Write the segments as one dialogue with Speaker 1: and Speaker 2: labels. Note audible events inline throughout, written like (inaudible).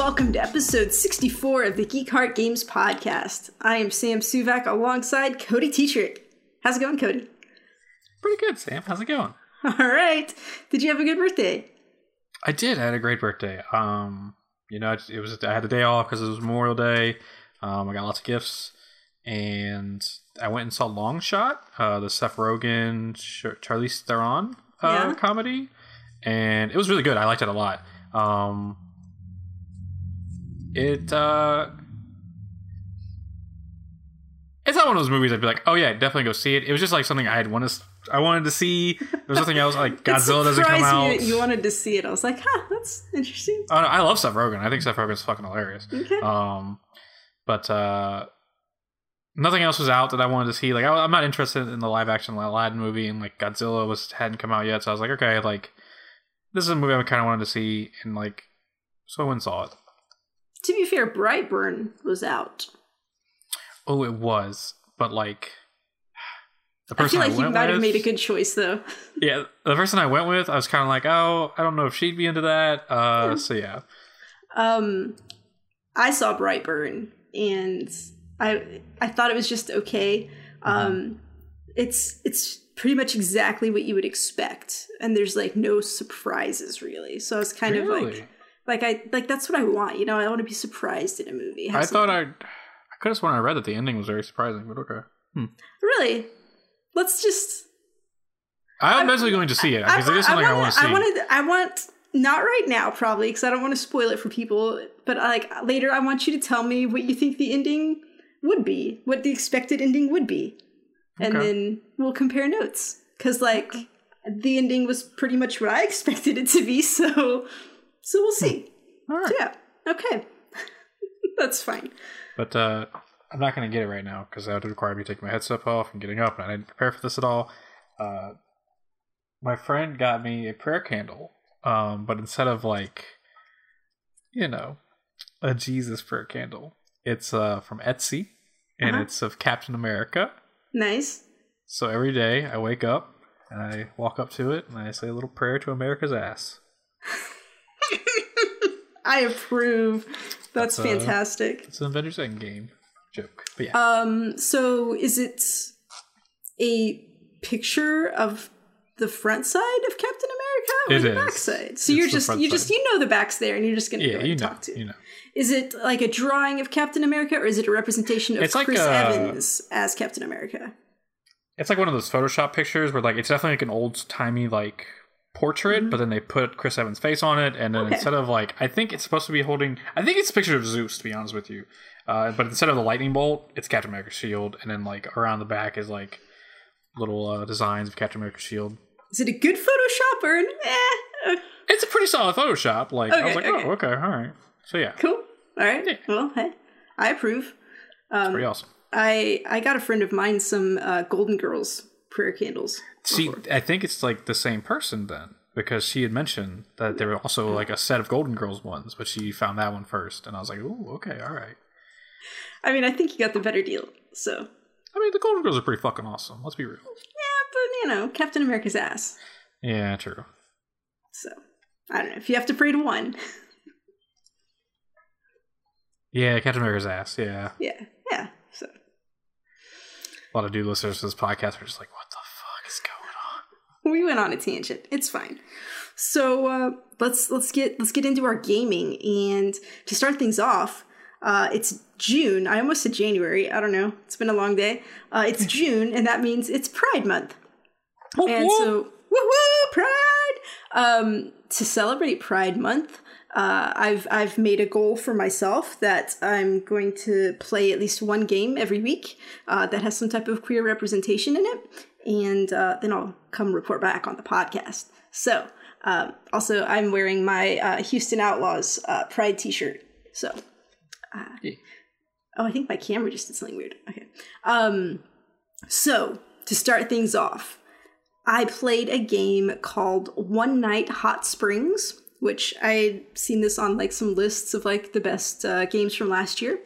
Speaker 1: welcome to episode 64 of the Geek Heart Games podcast. I am Sam Suvak alongside Cody Teatrick. How's it going, Cody?
Speaker 2: Pretty good, Sam. How's it going? (laughs)
Speaker 1: All right. Did you have a good birthday?
Speaker 2: I did. I had a great birthday. Um, you know, it, it was I had the day off because it was Memorial Day. Um, I got lots of gifts, and I went and saw Long Shot, uh, the Seth Rogen, Ch- Charlize Theron uh,
Speaker 1: Yeah.
Speaker 2: comedy, and it was really good. I liked it a lot. Um, it uh, it's not one of those movies I'd be like, oh yeah, definitely go see it. It was just like something I had wanted. I wanted to see. There was nothing else like (laughs) Godzilla doesn't come out.
Speaker 1: you wanted to see it. I was like, huh, that's interesting.
Speaker 2: Oh, no, I love Seth Rogen. I think Seth Rogen's fucking hilarious.
Speaker 1: Okay.
Speaker 2: Um, but uh, nothing else was out that I wanted to see. Like, I, I'm not interested in the live action Aladdin movie, and like Godzilla was hadn't come out yet, so I was like, okay, like this is a movie I kind of wanted to see, and like, so I went and saw it.
Speaker 1: To be fair, Brightburn was out.
Speaker 2: Oh, it was, but like. The person
Speaker 1: I feel like you
Speaker 2: went
Speaker 1: might have made a good choice, though. (laughs)
Speaker 2: Yeah, the person I went with, I was kind of like, oh, I don't know if she'd be into that. Uh,
Speaker 1: Yeah.
Speaker 2: so yeah,
Speaker 1: Um, I saw Brightburn, and I I thought it was just okay. Um, it's it's pretty much exactly what you would expect, and there's like no surprises really. So I was kind of like, like I like that's what I want. You know, I want to be surprised in a movie. Have
Speaker 2: I thought I, I could have sworn I read that the ending was very surprising, but okay. Hmm.
Speaker 1: really. Let's just.
Speaker 2: I'm eventually going to see it because it is something I, want to see.
Speaker 1: I wanted. I want not right now, probably, because I don't want to spoil it for people. But uh, like later, I want you to tell me what you think the ending would be, what the expected ending would be, and
Speaker 2: Okay.
Speaker 1: then we'll compare notes. Because like the ending was pretty much what I (laughs) expected it to be, so so we'll see.
Speaker 2: All right.
Speaker 1: Yeah. Okay. (laughs) That's fine.
Speaker 2: But uh, I'm not going to get it right now because that would require me taking my headset off and getting up, and I didn't prepare for this at all. Uh, my friend got me a prayer candle, um, but instead of like, you know, a Jesus prayer candle, it's uh, from Etsy, and
Speaker 1: Uh-huh.
Speaker 2: it's of Captain America.
Speaker 1: Nice.
Speaker 2: So every day I wake up and I walk up to it and I say a little prayer to America's ass. (laughs)
Speaker 1: I approve. That's,
Speaker 2: That's,
Speaker 1: fantastic.
Speaker 2: It's an Avengers Endgame joke, but yeah.
Speaker 1: Um, so is it a picture of the front side of Captain America or
Speaker 2: It
Speaker 1: the back side? So
Speaker 2: It's
Speaker 1: you're just you just you know the back's there and you're just gonna
Speaker 2: yeah,
Speaker 1: go
Speaker 2: you know,
Speaker 1: talk to.
Speaker 2: you know.
Speaker 1: Is it like a drawing of Captain America or is it a representation of
Speaker 2: It's like
Speaker 1: Chris
Speaker 2: a-
Speaker 1: Evans as Captain America?
Speaker 2: It's like one of those Photoshop pictures where like it's definitely like an old timey like portrait, but then they put Chris Evans' face on it, and then
Speaker 1: Mm-hmm. Okay.
Speaker 2: instead of like I think it's supposed to be holding I think it's a picture of Zeus to be honest with you. Uh, but instead of the lightning bolt, it's Captain America's shield, and then like around the back is like little uh, designs of Captain America's shield.
Speaker 1: Is it a good Photoshop or an eh?
Speaker 2: It's a pretty solid Photoshop. Like I was like,
Speaker 1: okay.
Speaker 2: oh, okay, all right. So yeah,
Speaker 1: Cool. All right.
Speaker 2: Yeah.
Speaker 1: Well, hey, I approve. Um,
Speaker 2: pretty awesome.
Speaker 1: I I got a friend of mine some uh, Golden Girls prayer candles.
Speaker 2: See, I think it's like the same person then, because she had mentioned that there were also like a set of Golden Girls ones, but she found that one first, and I was like, "Ooh, okay, all right."
Speaker 1: I mean, I think you got the better deal. So
Speaker 2: I mean, the Golden Girls are pretty fucking awesome. Let's be real.
Speaker 1: yeah, but you know, Captain America's ass.
Speaker 2: Yeah, true.
Speaker 1: So I don't know if you have to pray to one.
Speaker 2: Yeah, Captain America's ass. Yeah,
Speaker 1: yeah, yeah. So
Speaker 2: a lot of dude listeners to this podcast are just like, "What the fuck is going on?"
Speaker 1: we went on a tangent. It's fine. So uh, let's let's get let's get into our gaming and to start things off. Uh, it's June. I almost said January. I don't know. It's been a long day. Uh, it's (laughs) June, and that means it's Pride Month. And so, woo woo, Pride! Um, to celebrate Pride Month, uh, I've I've made a goal for myself that I'm going to play at least one game every week uh, that has some type of queer representation in it, and uh, then I'll come report back on the podcast. So, um, also, I'm wearing my uh, Houston Outlaws uh, Pride T-shirt. So, uh,
Speaker 2: Yeah.
Speaker 1: oh, I think my camera just did something weird. Okay. Um, so to start things off. I played a game called One Night Hot Springs, which I'd seen this on like some lists of like the best uh, games from last year.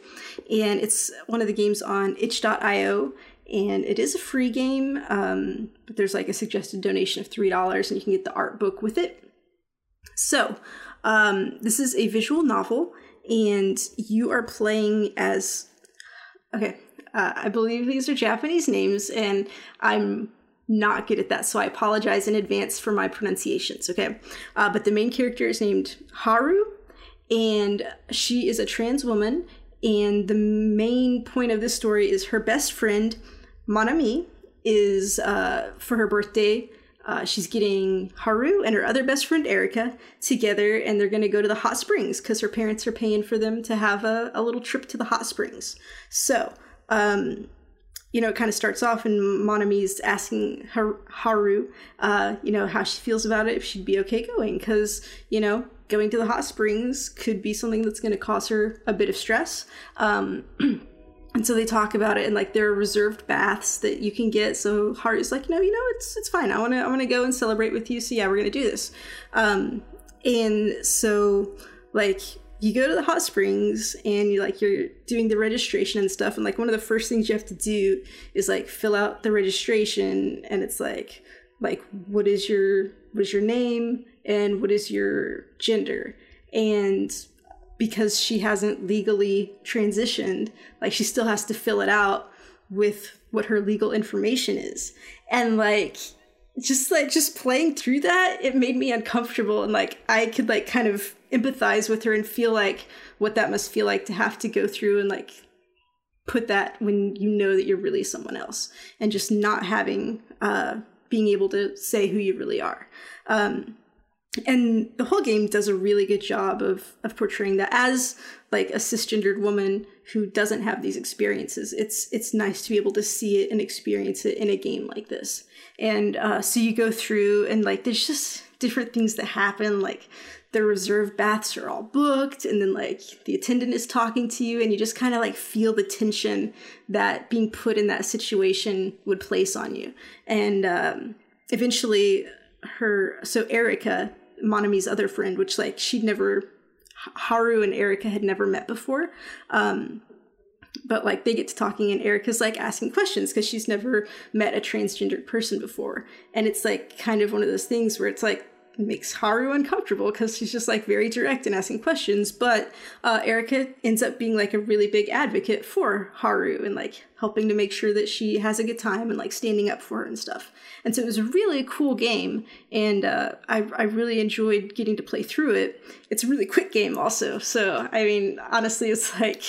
Speaker 1: And it's one of the games on itch.io. And it is a free game, um, but there's like a suggested donation of $3 and you can get the art book with it. So, um, this is a visual novel, and you are playing as okay. Uh, I believe these are Japanese names, and I'm not good at that, so I apologize in advance for my pronunciations. Okay, uh, but the main character is named Haru, and she is a trans woman. And the main point of this story is her best friend, Manami, is uh, for her birthday. Uh, she's getting Haru and her other best friend Erica together, and they're going to go to the hot springs because her parents are paying for them to have a, a little trip to the hot springs. So, um, you know, it kind of starts off, and Monami's asking Har- Haru, uh, you know, how she feels about it, if she'd be okay going, because, you know, going to the hot springs could be something that's going to cause her a bit of stress. Um, (clears throat) and so they talk about it and like there are reserved baths that you can get. So Haru's like no you know it's it's fine. I want to i want to go and celebrate with you. So yeah we're gonna do this. Um and so like you go to the hot springs and you like you're doing the registration and stuff and like one of the first things you have to do is like fill out the registration and it's like like what is your what is your name and what is your gender and because she hasn't legally transitioned, like she still has to fill it out with what her legal information is. And like just like just playing through that, it made me uncomfortable and like I could like kind of empathize with her and feel like what that must feel like to have to go through and like put that when you know that you're really someone else and just not having uh being able to say who you really are. Um and the whole game does a really good job of of portraying that as like a cisgendered woman who doesn't have these experiences. It's it's nice to be able to see it and experience it in a game like this. And uh, so you go through and like there's just different things that happen like the reserved baths are all booked and then like the attendant is talking to you and you just kind of like feel the tension that being put in that situation would place on you. And um, eventually her so Erica Monami's other friend, which like she'd never Haru and Erica had never met before. Um, but like they get to talking and Erika's like asking questions because she's never met a transgendered person before. And it's like kind of one of those things where it's like makes Haru uncomfortable because she's just like very direct and asking questions. But uh, Erika ends up being like a really big advocate for Haru and like helping to make sure that she has a good time and like standing up for her and stuff. And so it was a really cool game, and uh, I I really enjoyed getting to play through it. It's a really quick game also, so I mean honestly, it's like.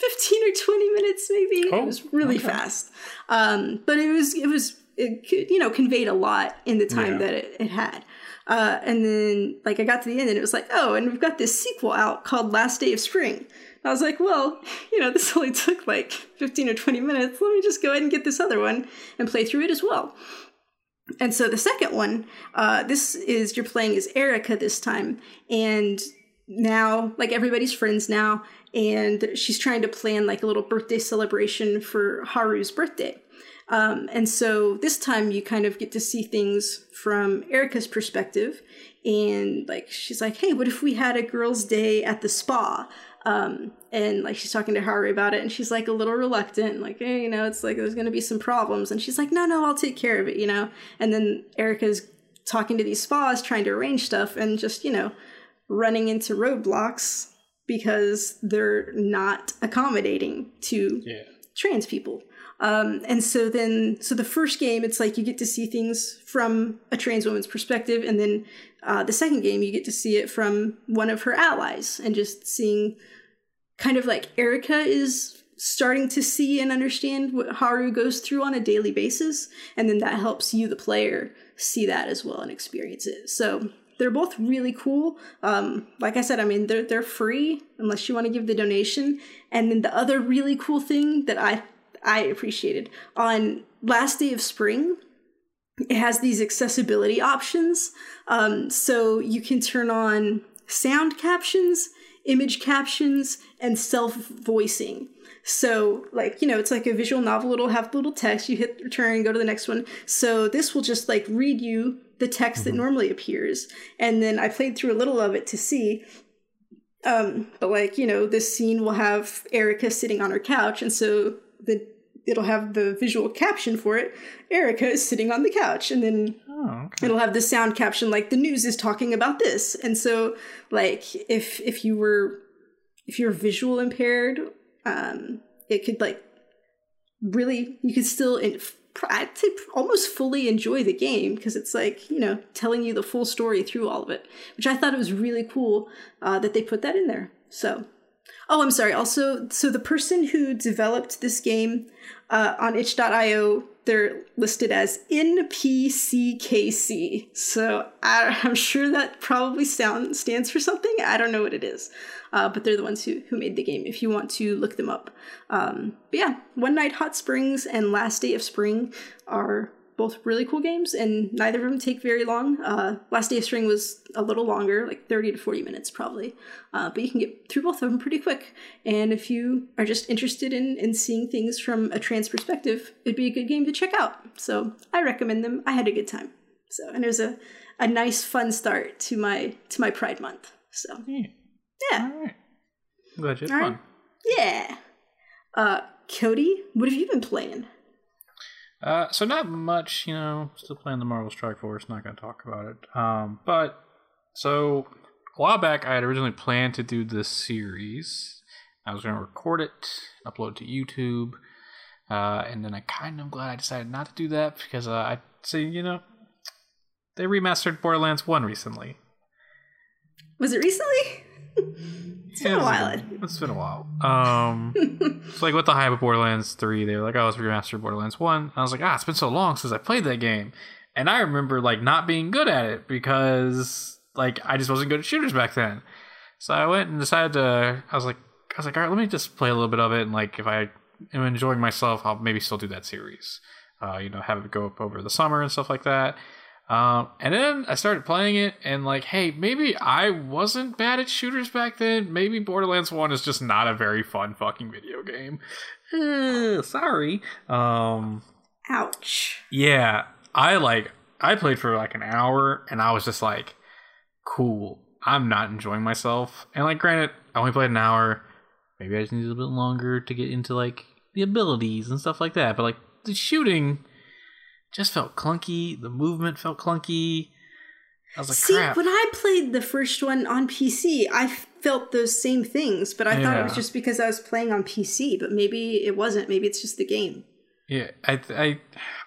Speaker 1: 15 or 20 minutes maybe oh, it was really okay. fast um, but it was it was it you know conveyed a lot in the time yeah. that it, it had uh, and then like i got to the end and it was like oh and we've got this sequel out called last day of spring. I was like well (laughs) you know this only took like 15 or 20 minutes. Let me just go ahead and get this other one and play through it as well. And so the second one uh, this is you're playing as Erica this time. And now like everybody's friends now. And she's trying to plan like a little birthday celebration for haru's birthday um, and so this time you kind of get to see things from Erica's perspective. And like, she's like, hey, what if we had a girls' day at the spa? Um, and like, she's talking to Haru about it, and she's like a little reluctant, like, hey, you know, it's like there's gonna be some problems. And she's like, no, no, I'll take care of it, you know? And then Erica's talking to these spas, trying to arrange stuff, and just, you know, running into roadblocks because they're not accommodating to yeah. trans people. Um, and so then, so the first game, it's like you get to see things from a trans woman's perspective, and then uh, the second game, you get to see it from one of her allies, and just seeing kind of like Erika is starting to see and understand what Haru goes through on a daily basis, and then that helps you, the player, see that as well and experience it. So they're both really cool. Um, like I said, I mean they're they're free unless you want to give the donation. And then the other really cool thing that I I appreciated. On last day of spring, it has these accessibility options. Um, so you can turn on sound captions, image captions, and self voicing. So, like, you know, it's like a visual novel, it'll have little text, you hit return, go to the next one. So, this will just like read you the text mm-hmm. that normally appears. And then I played through a little of it to see. Um, but, like, you know, this scene will have Erica sitting on her couch. And so the it'll have the visual caption for it. Erica is sitting on the couch, and then oh, okay. it'll have the sound caption like the news is talking about this. And so, like if if you were if you're visual impaired, um, it could like really you could still in, I'd say almost fully enjoy the game because it's like you know telling you the full story through all of it, which I thought it was really cool uh, that they put that in there. So, oh, I'm sorry. Also, so the person who developed this game uh, on itch.io they're listed as NPCKC. So I, am sure that probably sound, stands for something. I don't know what it is, uh, but they're the ones who, who made the game if you want to look them up. Um, but yeah, One Night Hot Springs and Last Day of Spring are both really cool games, and neither of them take very long. Uh, Last Day of Spring was a little longer, like 30 to 40 minutes probably, uh, but you can get through both of them pretty quick. And if you are just interested in, in seeing things from a trans perspective, it'd be a good game to check out. So I recommend them. I had a good time. So and it was a, a nice fun start to my to my Pride Month. So
Speaker 2: yeah,
Speaker 1: yeah.
Speaker 2: All right. Glad you had
Speaker 1: All
Speaker 2: fun.
Speaker 1: right. yeah. Uh, Cody, what have you been playing?
Speaker 2: Uh, so not much, you know. Still playing the Marvel Strike Force. Not going to talk about it. Um, but so a while back, I had originally planned to do this series. I was going to record it, upload to YouTube, uh, and then I kind of glad I decided not to do that because uh, I see, you know, they remastered Borderlands One recently.
Speaker 1: Was it recently? (laughs) it's been
Speaker 2: Yeah,
Speaker 1: a while.
Speaker 2: It's been, it's been a while. Um, (laughs) it's like with the hype of Borderlands 3, they were like, oh, it's remastered Borderlands 1. I was like, ah, it's been so long since I played that game. And I remember like not being good at it because like I just wasn't good at shooters back then. So I went and decided to I was like I was like, all right, let me just play a little bit of it and like if I am enjoying myself, I'll maybe still do that series. Uh, you know, have it go up over the summer and stuff like that. Um, and then I started playing it, and like, hey, maybe I wasn't bad at shooters back then. Maybe Borderlands One is just not a very fun fucking video game. Uh, sorry. Um,
Speaker 1: Ouch.
Speaker 2: yeah, I like I played for like an hour, and I was just like, cool. I'm not enjoying myself. And like, granted, I only played an hour. Maybe I just need a little bit longer to get into like the abilities and stuff like that. But like the shooting just felt clunky. The movement felt clunky. I was like,
Speaker 1: See,
Speaker 2: crap.
Speaker 1: when I played the first one on PC, I felt those same things, but I thought it was just because I was playing on PC, but maybe it wasn't. Maybe it's just the game.
Speaker 2: Yeah, I I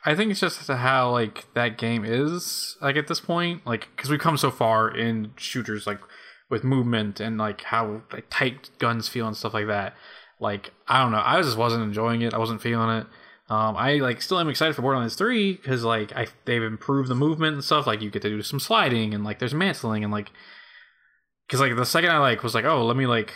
Speaker 2: I think it's just how like that game is like at this point, like because we've come so far in shooters, like with movement and like how like tight guns feel and stuff like that. Like I don't know, I just wasn't enjoying it. I wasn't feeling it. Um, I like still am excited for Borderlands Three because like I they've improved the movement and stuff. Like you get to do some sliding and like there's mantling and like because like the second I like was like oh let me like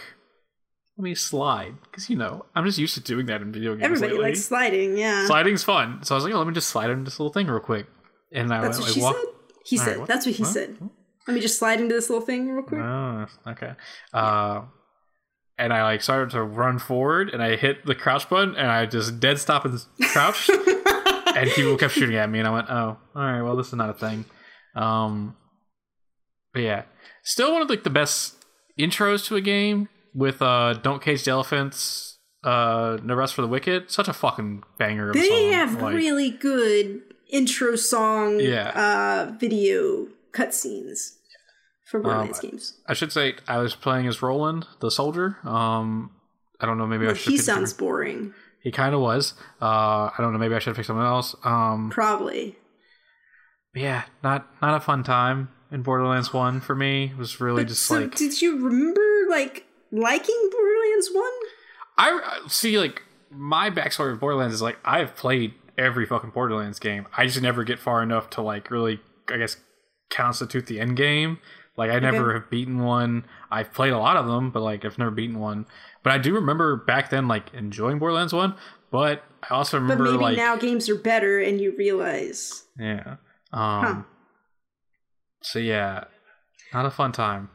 Speaker 2: let me slide because you know I'm just used to doing that in video games.
Speaker 1: Everybody
Speaker 2: lately.
Speaker 1: likes sliding, yeah.
Speaker 2: Sliding's fun. So I was like, oh, let me just slide into this little thing real quick. And I
Speaker 1: That's
Speaker 2: went
Speaker 1: what
Speaker 2: like,
Speaker 1: she
Speaker 2: walk-
Speaker 1: said. He
Speaker 2: All
Speaker 1: said.
Speaker 2: right, what?
Speaker 1: That's what he
Speaker 2: What?
Speaker 1: said. Let me just slide into this little thing real quick.
Speaker 2: Oh, okay. Uh, and I like started to run forward, and I hit the crouch button, and I just dead stop and crouched, (laughs) and people kept shooting at me, and I went, oh, all right, well, this is not a thing. Um, but yeah, still one of like the best intros to a game with uh, "Don't Cage the Elephants." Uh, no rest for the wicked. Such a fucking banger. Of
Speaker 1: They
Speaker 2: song.
Speaker 1: have
Speaker 2: Like,
Speaker 1: really good intro song
Speaker 2: Yeah.
Speaker 1: uh, video cutscenes for Borderlands games.
Speaker 2: I should say I was playing as Roland, the soldier. Um, I don't know. Maybe I should.
Speaker 1: he sounds boring.
Speaker 2: He kind of was. Uh, I don't know. Maybe I should pick someone else. Um,
Speaker 1: Probably.
Speaker 2: yeah, not not a fun time in Borderlands One for me. It was really
Speaker 1: But
Speaker 2: just
Speaker 1: so
Speaker 2: like
Speaker 1: did you remember like liking Borderlands 1?
Speaker 2: I I- see. Like my backstory of Borderlands is like I've played every fucking Borderlands game. I just never get far enough to like really, I guess, constitute the end game. Like I never have beaten one. I've played a lot of them, but like I've never beaten one. But I do remember back then like enjoying Borderlands One. But I also remember But
Speaker 1: maybe
Speaker 2: like
Speaker 1: now games are better and you realize.
Speaker 2: yeah. Um. So yeah, not a fun time.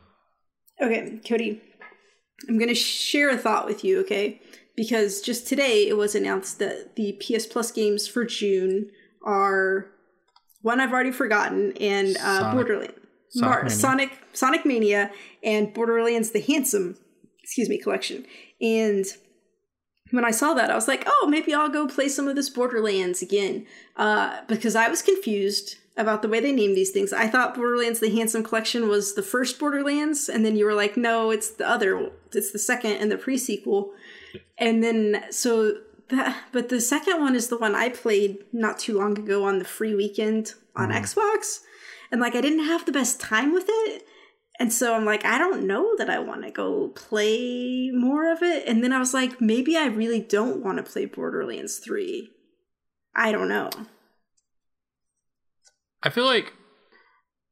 Speaker 1: Okay, Cody, I'm going to share a thought with you, okay? Because just today it was announced that the PS Plus games for June are one I've already forgotten and uh, Borderlands.
Speaker 2: Sonic
Speaker 1: Mar-
Speaker 2: Mania.
Speaker 1: Sonic Sonic Mania and Borderlands the Handsome, excuse me, collection. And when I saw that, I was like, oh, maybe I'll go play some of this Borderlands again. Uh, because I was confused about the way they name these things. I thought Borderlands: The Handsome Collection was the first Borderlands, and then you were like, no, it's the other. It's the second and the prequel. And then so that, but the second one is the one I played not too long ago on the free weekend on Xbox, and like I didn't have the best time with it. And so I'm like, I don't know that I want to go play more of it. And then I was like, maybe I really don't want to play Borderlands 3. I don't know.
Speaker 2: I feel like,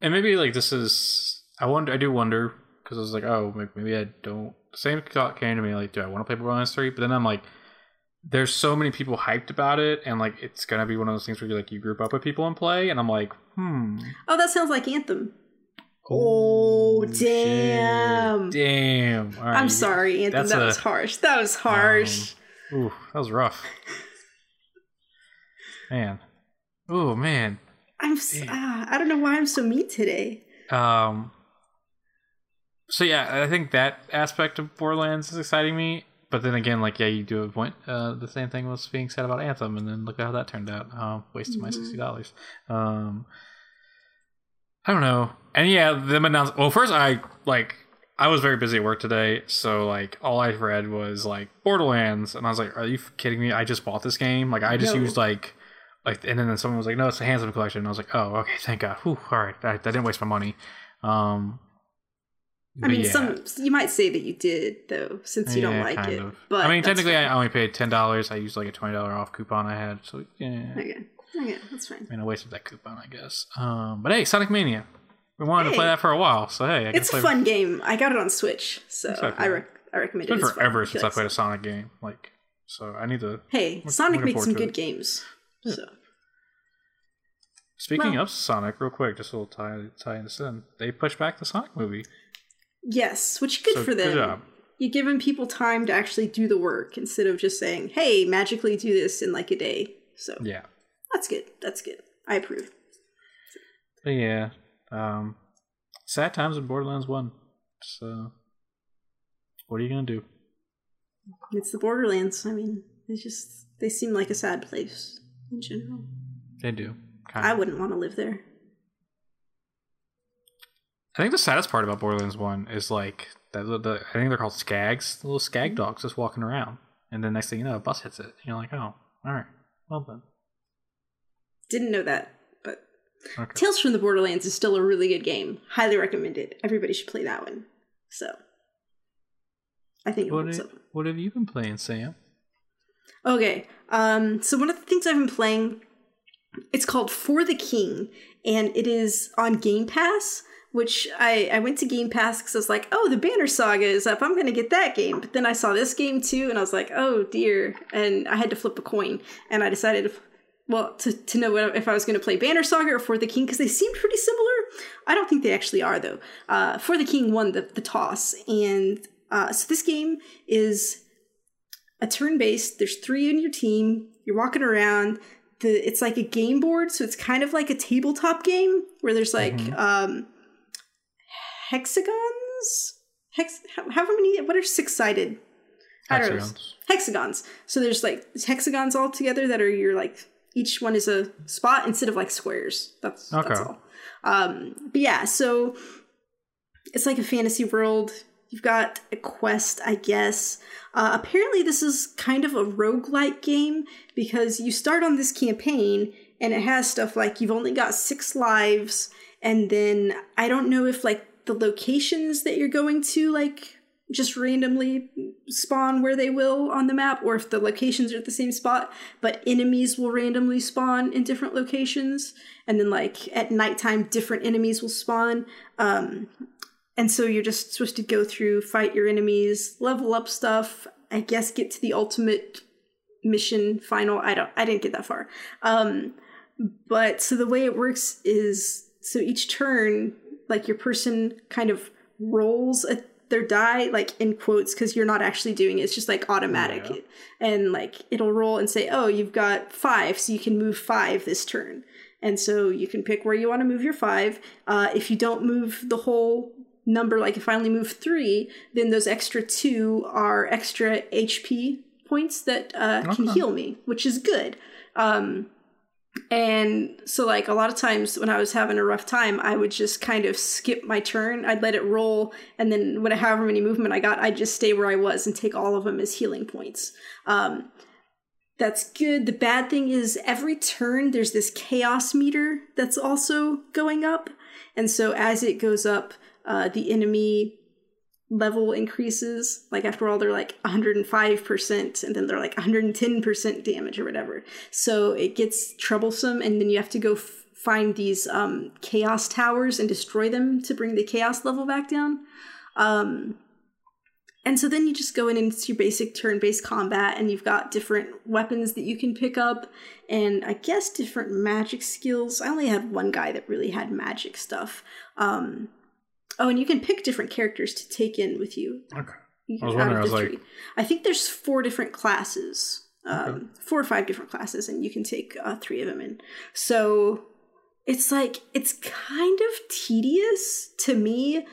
Speaker 2: and maybe like this is, I wonder, I do wonder because I was like, oh, maybe, maybe I don't. Same thought came to me, like, do I want to play Borderlands 3? But then I'm like, there's so many people hyped about it, and like, it's gonna be one of those things where you like you group up with people and play, and I'm like, hmm.
Speaker 1: Oh, that sounds like Anthem. Oh, damn.
Speaker 2: shit. Damn. Right,
Speaker 1: I'm sorry, Anthem.
Speaker 2: that's
Speaker 1: That
Speaker 2: a-
Speaker 1: was harsh. That was harsh.
Speaker 2: Ooh, that was rough. (laughs) man. Ooh, man.
Speaker 1: I'm. ah, I don't know why I'm so mean today.
Speaker 2: Um. So yeah, I think that aspect of Borderlands is exciting me. But then again, like yeah, you do a point. Uh, the same thing was being said about Anthem, and then look at how that turned out. Um, wasted my
Speaker 1: Mhm.
Speaker 2: sixty dollars. Um, I don't know. And yeah, them announced. Well, first I like I was very busy at work today, so like all I read was like Borderlands, and I was like, "Are you kidding me? I just bought this game. Like I just
Speaker 1: No.
Speaker 2: used like." Like and then someone was like, "No, it's a Handsome collection." And I was like, "Oh, okay, thank God. Whew, all right, I, I didn't waste my money." Um,
Speaker 1: I
Speaker 2: but
Speaker 1: mean,
Speaker 2: yeah.
Speaker 1: some you might say that you did though, since you don't like it.
Speaker 2: of.
Speaker 1: But
Speaker 2: I mean, technically,
Speaker 1: fine.
Speaker 2: I only paid ten dollars. I used like a twenty dollar off coupon I had, so yeah.
Speaker 1: Okay, okay, that's fine.
Speaker 2: I mean, I wasted that coupon, I guess. Um, but hey, Sonic Mania. We wanted to play that for a while, so hey, I
Speaker 1: It's a fun game. I got it on Switch, so
Speaker 2: Exactly.
Speaker 1: I rec- I recommend
Speaker 2: It's
Speaker 1: it.
Speaker 2: been
Speaker 1: It's fun.
Speaker 2: forever
Speaker 1: you
Speaker 2: since I
Speaker 1: like
Speaker 2: played a Sonic game. Like, so I need to.
Speaker 1: Hey,
Speaker 2: Look-
Speaker 1: Sonic makes some good games. So
Speaker 2: Speaking
Speaker 1: Well-
Speaker 2: of Sonic, real quick, just a little tie tie this in. They pushed back the Sonic movie.
Speaker 1: Yes, which good
Speaker 2: So,
Speaker 1: for them.
Speaker 2: Good job.
Speaker 1: You're giving people time to actually do the work instead of just saying, "Hey, magically do this in like a day." So
Speaker 2: Yeah.
Speaker 1: that's good. That's good. I approve.
Speaker 2: But yeah. Um, sad times in Borderlands One. So, what are you gonna do?
Speaker 1: It's the Borderlands. I mean, they just they seem like a sad place in general.
Speaker 2: They do. Kind
Speaker 1: I wouldn't want to live there.
Speaker 2: I think the saddest part about Borderlands One is like that. The, the I think they're called skags, the little skag dogs just walking around, and then next thing you know, a bus hits it. And you're like, oh, all right, well then.
Speaker 1: Didn't know that, but
Speaker 2: Okay.
Speaker 1: Tales from the Borderlands is still a really good game. Highly recommended. Everybody should play that one. So I think
Speaker 2: What,
Speaker 1: up.
Speaker 2: what have you been playing, Sam?
Speaker 1: Okay. Um, so one of the things I've been playing, it's called For the King, and it is on Game Pass. Which I, I went to Game Pass because I was like, oh, the Banner Saga is up. I'm gonna get that game. But then I saw this game too, and I was like, oh dear. And I had to flip a coin, and I decided, well, to, to know what, if I was gonna play Banner Saga or For the King because they seemed pretty similar. I don't think they actually are though. Uh, For the King won the, the toss, and uh, so this game is a turn based. There's three in your team. You're walking around. The it's like a game board, so it's kind of like a tabletop game where there's like
Speaker 2: Mhm.
Speaker 1: um hexagons. Hex. How, how many? What are six sided? I don't know.
Speaker 2: Hexagons.
Speaker 1: Hexagons. So there's like hexagons all together that are your like each one is a spot instead of like squares. That's that's
Speaker 2: Okay.
Speaker 1: all. Um, but yeah, so it's like a fantasy world. You've got a quest, I guess. Uh, apparently, this is kind of a roguelike game because you start on this campaign and it has stuff like you've only got six lives, and then I don't know if like the locations that you're going to like just randomly spawn where they will on the map or if the locations are at the same spot but enemies will randomly spawn in different locations and then like at nighttime different enemies will spawn. Um and so you're just supposed to go through fight your enemies level up stuff i guess get to the ultimate mission final i don't i didn't get that far. Um but so the way it works is so each turn like your person kind of rolls a, their die like in quotes because you're not actually doing it. It's just like automatic.
Speaker 2: Yeah.
Speaker 1: and like it'll roll and say oh you've got five so you can move five this turn. And so you can pick where you want to move your five. Uh, if you don't move the whole number like if i only move three then those extra two are extra hp points that uh, can heal me which is good. Um, And so, like, a lot of times when I was having a rough time, I would just kind of skip my turn. I'd let it roll, and then when however many movement I got, I'd just stay where I was and take all of them as healing points. Um, that's good. The bad thing is every turn there's this chaos meter that's also going up. And so as it goes up, uh, the enemy level increases. Like after all, they're like 105%, and then they're like 110% damage or whatever. So it gets troublesome, and then you have to go f- find these um, chaos towers and destroy them to bring the chaos level back down. Um, and so then you just go in and it's your basic turn based combat, and you've got different weapons that you can pick up, and I guess different magic skills. I only had one guy that really had magic stuff. Um, oh, and you can pick different characters to take in with you.
Speaker 2: Okay.
Speaker 1: You
Speaker 2: I was wondering, I was like-
Speaker 1: three. I think there's four different classes, um,
Speaker 2: Okay.
Speaker 1: four or five different classes, and you can take uh, three of them in. So it's like it's kind of tedious to me,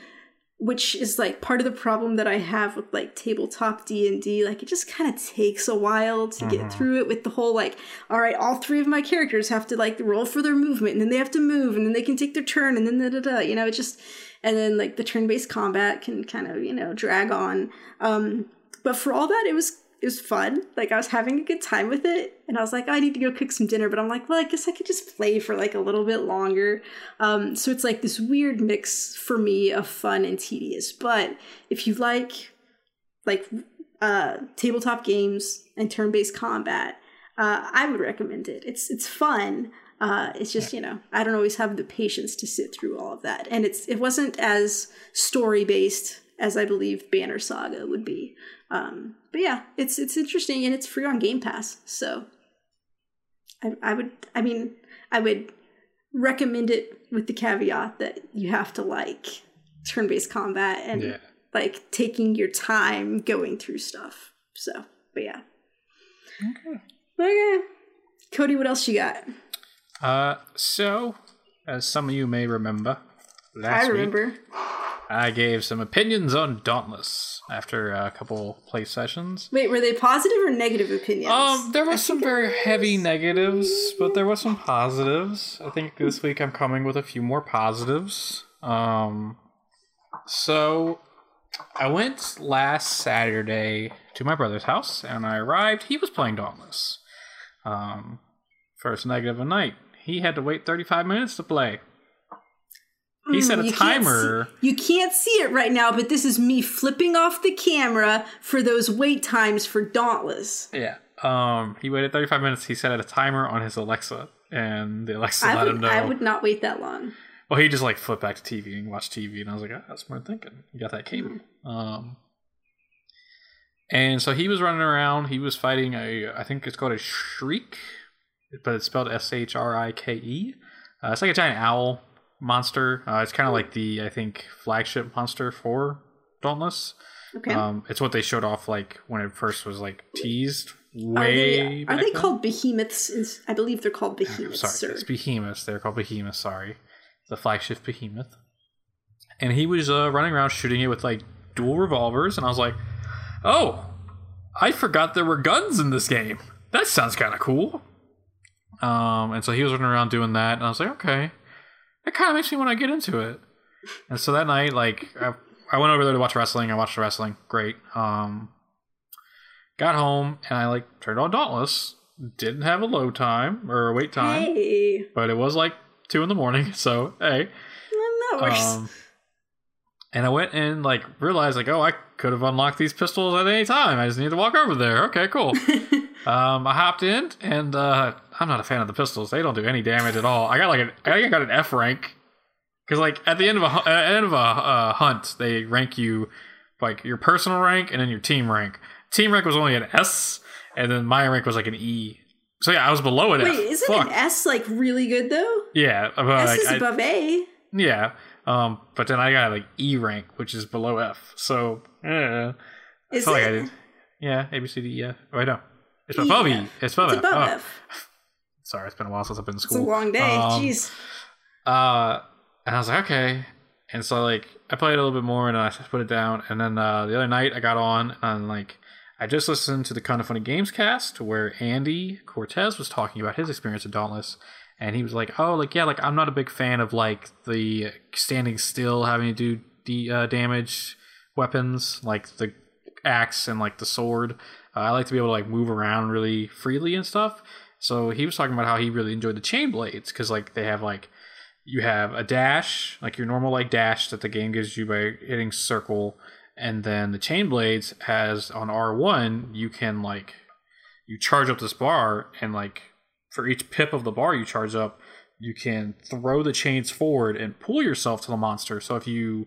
Speaker 1: which is like part of the problem that I have with like tabletop D and D. Like it just kind of takes a while to get through it with the whole like, all right, all three of my characters have to like roll for their movement, and then they have to move, and then they can take their turn, and then da da da. You know, it just and then like the turn-based combat can kind of you know drag on. Um but for all that it was it was fun. Like i was having a good time with it and i was like i need to go cook some dinner but i'm like well i guess i could just play for like a little bit longer. Um so it's like this weird mix for me of fun and tedious. But if you like like uh tabletop games and turn-based combat uh i would recommend it. It's it's fun uh, it's just you know I don't always have the patience to sit through all of that, and it's it wasn't as story based as I believe Banner Saga would be. Um, but yeah, it's it's interesting and it's free on Game Pass, so I, I would I mean I would recommend it with the caveat that you have to like turn based combat and
Speaker 2: Yeah.
Speaker 1: like taking your time going through stuff. So, but yeah,
Speaker 2: Okay.
Speaker 1: okay. Cody, what else you got?
Speaker 2: Uh, so, as some of you may remember, last
Speaker 1: I remember.
Speaker 2: week I gave some opinions on Dauntless after a couple play sessions.
Speaker 1: Wait, were they positive or negative opinions?
Speaker 2: Um, there was some very heavy negatives, but there was some positives. I think this week I'm coming with a few more positives. Um, so I went last Saturday to my brother's house, and I arrived. He was playing Dauntless. Um, first negative of night. He had to wait 35 minutes to play. He set a
Speaker 1: you can't
Speaker 2: timer.
Speaker 1: see- you can't see it right now, but this is me flipping off the camera for those wait times for Dauntless.
Speaker 2: Yeah. Um, he waited 35 minutes. He set a timer on his Alexa, and the Alexa
Speaker 1: I
Speaker 2: let him know.
Speaker 1: I would not wait that long.
Speaker 2: Well, he just like flipped back to TV and watched TV, and I was like, oh, that's smart thinking. You got that cable. Um, and so he was running around. He was fighting a, I think it's called a shriek, but it's spelled S H R I K E. Uh, it's like a giant owl monster. Uh, it's kind of like the, I think, flagship monster for Dauntless.
Speaker 1: Okay.
Speaker 2: Um, it's what they showed off like when it first was like teased
Speaker 1: are
Speaker 2: way.
Speaker 1: they, are they called behemoths? I believe they're called behemoths,
Speaker 2: Sorry,
Speaker 1: sir.
Speaker 2: it's behemoths. They're called behemoths. Sorry, the flagship behemoth. And he was uh, running around shooting it with like dual revolvers, and I was like, "Oh, I forgot there were guns in this game. That sounds kind of cool." Um, and so he was running around doing that, and I was like, "Okay, that kind of makes me want to get into it." And so that night, like, I, I went over there to watch wrestling. I watched the wrestling, great. Um, got home and I like turned on Dauntless. Didn't have a load time or a wait time
Speaker 1: Hey,
Speaker 2: but it was like two in the morning, (laughs) so hey.
Speaker 1: that works.
Speaker 2: Um, and I went and like realized like, oh, I could have unlocked these pistols at any time. I just need to walk over there. Okay, cool. (laughs) um, I hopped in, and uh, I'm not a fan of the pistols. They don't do any damage at all. I got like an, I think I got an F rank because like at the end of a at the end of a uh, hunt, they rank you like your personal rank and then your team rank. Team rank was only an S, and then my rank was like an E. So yeah, I was below an
Speaker 1: Wait,
Speaker 2: F.
Speaker 1: isn't
Speaker 2: Fuck.
Speaker 1: an S like really good though?
Speaker 2: Yeah, but
Speaker 1: S
Speaker 2: like,
Speaker 1: is
Speaker 2: I-
Speaker 1: above A.
Speaker 2: yeah, um, but then I got like E rank, which is below F. So, yeah, I
Speaker 1: Is it?
Speaker 2: like I did. Yeah, A B C D E F. Oh, I know. It's
Speaker 1: E,
Speaker 2: above E.
Speaker 1: F.
Speaker 2: It's above
Speaker 1: It's
Speaker 2: F.
Speaker 1: above
Speaker 2: Oh,
Speaker 1: F.
Speaker 2: Sorry, it's been a while since I've been in school.
Speaker 1: It's a long day.
Speaker 2: Um,
Speaker 1: Jeez.
Speaker 2: Uh, and I was like, okay. And so like I played a little bit more, and I put it down. And then uh, the other night I got on, and like I just listened to the Kind of Funny Games cast where Andy Cortez was talking about his experience at Dauntless, and he was like, "Oh, like yeah, like I'm not a big fan of like the standing still, having to do de- uh, damage weapons like the axe and like the sword. Uh, I like to be able to like move around really freely and stuff." So he was talking about how he really enjoyed the chain blades because like they have like you have a dash, like your normal like dash that the game gives you by hitting circle, and then the chain blades has on R1 you can like you charge up this bar and like for each pip of the bar you charge up, you can throw the chains forward and pull yourself to the monster. So if you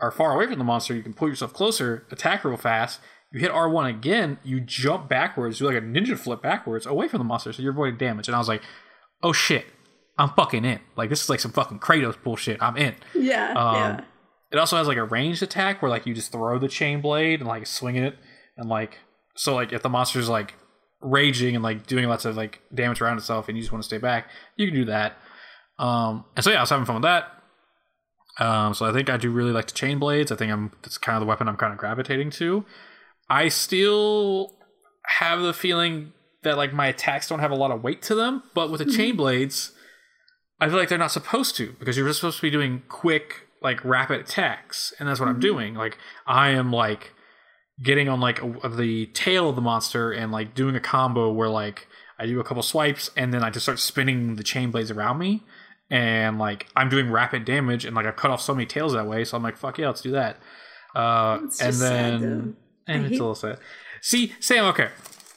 Speaker 2: are far away from the monster, you can pull yourself closer, attack real fast. You hit R1 again, you jump backwards, do like a ninja flip backwards away from the monster, so you're avoiding damage. And I was like, oh shit, I'm fucking in. Like this is like some fucking Kratos bullshit. I'm in.
Speaker 1: Yeah.
Speaker 2: Um,
Speaker 1: yeah.
Speaker 2: It also has like a ranged attack where like you just throw the chain blade and like swing it and like so like if the monster's like raging and like doing lots of like damage around itself and you just want to stay back, you can do that. Um and so yeah, I was having fun with that. Um so I think I do really like the chain blades. I think I'm that's kind of the weapon I'm kind of gravitating to. I still have the feeling that like my attacks don't have a lot of weight to them, but with the chain blades, I feel like they're not supposed to because you're just supposed to be doing quick, like rapid attacks, and that's what I'm doing. Like I am like getting on like a, the tail of the monster and like doing a combo where like I do a couple swipes and then I just start spinning the chain blades around me, and like I'm doing rapid damage and like I've cut off so many tails that way, so I'm like fuck yeah, let's do that. Uh, and
Speaker 1: sad,
Speaker 2: then
Speaker 1: though.
Speaker 2: And it's a little sad. See, Sam, okay.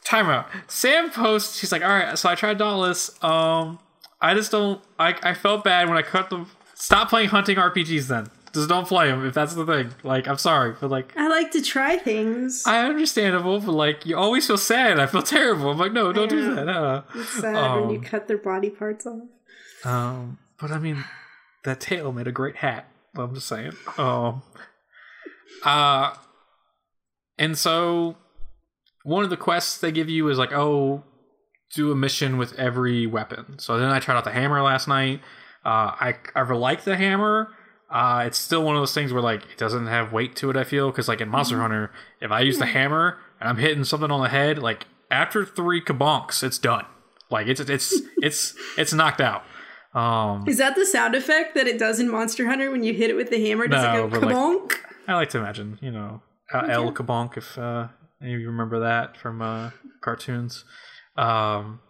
Speaker 2: Time out. Sam posts, she's like, all right, so I tried Dauntless. Um, I just don't, I, I felt bad when I cut them. Stop playing hunting RPGs then. Just don't play them if that's the thing. Like, I'm sorry, but like,
Speaker 1: I like to try things.
Speaker 2: I understandable, but like, you always feel sad. I feel terrible. I'm like, no, don't do that. Uh,
Speaker 1: it's sad when you
Speaker 2: um,
Speaker 1: cut their body parts off.
Speaker 2: Um, but I mean, that tail made a great hat. I'm just saying. Um, uh, and so one of the quests they give you is like, oh, do a mission with every weapon. So then I tried out the hammer last night. Uh, I I really like the hammer. Uh, it's still one of those things where like it doesn't have weight to it. I feel because like in Monster Hunter, if I use the hammer and I'm hitting something on the head, like after three kabonks, it's done. Like it's it's (laughs) it's it's knocked out. Um,
Speaker 1: Is that the sound effect that it does in Monster Hunter when you hit it with the hammer? Does
Speaker 2: No,
Speaker 1: it go
Speaker 2: but, like- I like to imagine, you know, uh, El Kabong, if uh, any of you remember that from uh, cartoons. Um,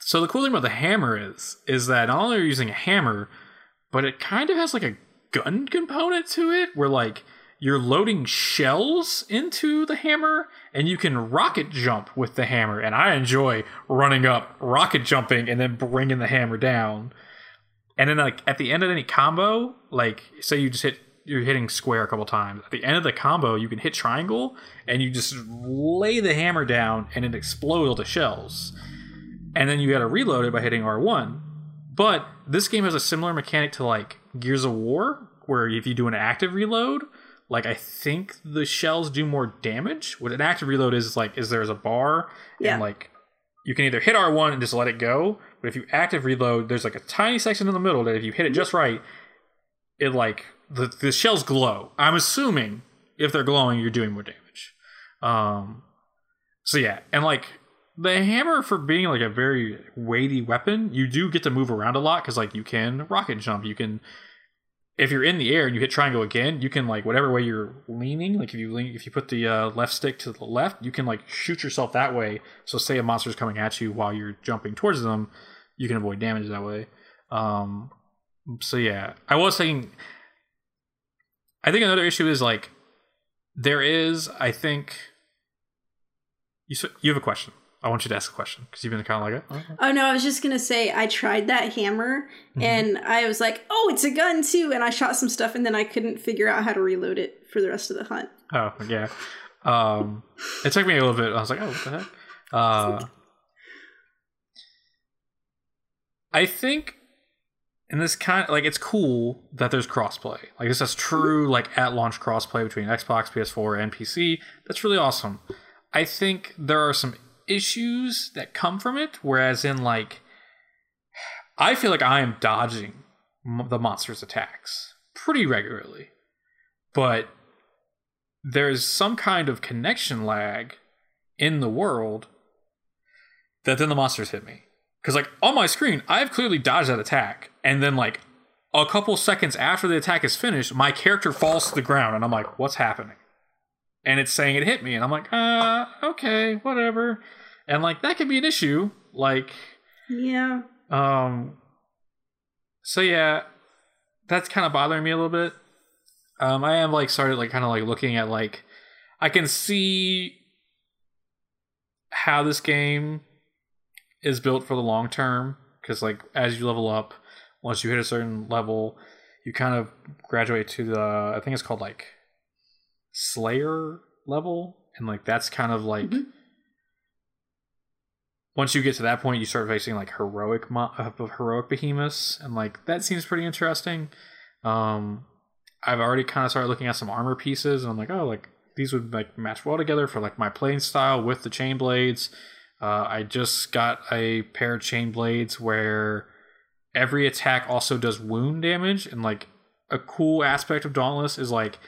Speaker 2: so the cool thing about the hammer is, is that not only are you using a hammer, but it kind of has like a gun component to it, where like you're loading shells into the hammer, and you can rocket jump with the hammer. And I enjoy running up, rocket jumping, and then bringing the hammer down. And then like at the end of any combo, like say you just hit you're hitting square a couple times. At the end of the combo, you can hit triangle and you just lay the hammer down and it explodes all the shells. And then you got to reload it by hitting R1. But this game has a similar mechanic to like Gears of War, where if you do an active reload, like I think the shells do more damage. What an active reload is, is like is there's a bar
Speaker 1: Yeah.
Speaker 2: and like you can either hit R1 and just let it go, but if you active reload, there's like a tiny section in the middle that if you hit it mm-hmm. just right, it like the the shells glow. I'm assuming if they're glowing, you're doing more damage. Um, so yeah, and like the hammer for being like a very weighty weapon, you do get to move around a lot because like you can rocket jump, you can. If you're in the air and you hit triangle again, you can like whatever way you're leaning. Like if you lean, if you put the uh, left stick to the left, you can like shoot yourself that way. So say a monster's coming at you while you're jumping towards them, you can avoid damage that way. Um, so yeah, I was thinking. I think another issue is like there is. I think you you have a question. I want you to ask a question because you've been kind of like, oh,
Speaker 1: Oh no, I was just gonna say I tried that hammer
Speaker 2: Mm-hmm.
Speaker 1: and I was like, oh, it's a gun too, and I shot some stuff and then I couldn't figure out how to reload it for the rest of the hunt.
Speaker 2: oh yeah. Um, it took me a little bit. I was like, oh, what the heck? Uh, (laughs) I think in this kind of, like it's cool that there's crossplay. Like this is true like at launch crossplay between Xbox, PS4, and PC. That's really awesome. I think there are some issues that come from it, whereas in like I feel like I am dodging the monster's attacks pretty regularly. But there's some kind of connection lag in the world that then the monsters hit me. Because like on my screen, I've clearly dodged that attack, and then like a couple seconds after the attack is finished, my character falls to the ground, and I'm like, "What's happening?" And it's saying it hit me, and I'm like, "Uh, okay, whatever." And like that could be an issue. Like,
Speaker 1: Yeah.
Speaker 2: um, so yeah, that's kind of bothering me a little bit. Um, I am like started like kind of like looking at like I can see how this game is built for the long term because like as you level up, once you hit a certain level, you kind of graduate to the I think it's called like Slayer level, and like that's kind of like
Speaker 1: Mhm.
Speaker 2: once you get to that point, you start facing like heroic mo- uh, heroic behemoths, and like that seems pretty interesting. Um, I've already kind of started looking at some armor pieces, and I'm like, oh, like these would like match well together for like my playing style with the chain blades. Uh, I just got a pair of chain blades where every attack also does wound damage, and like a cool aspect of Dauntless is like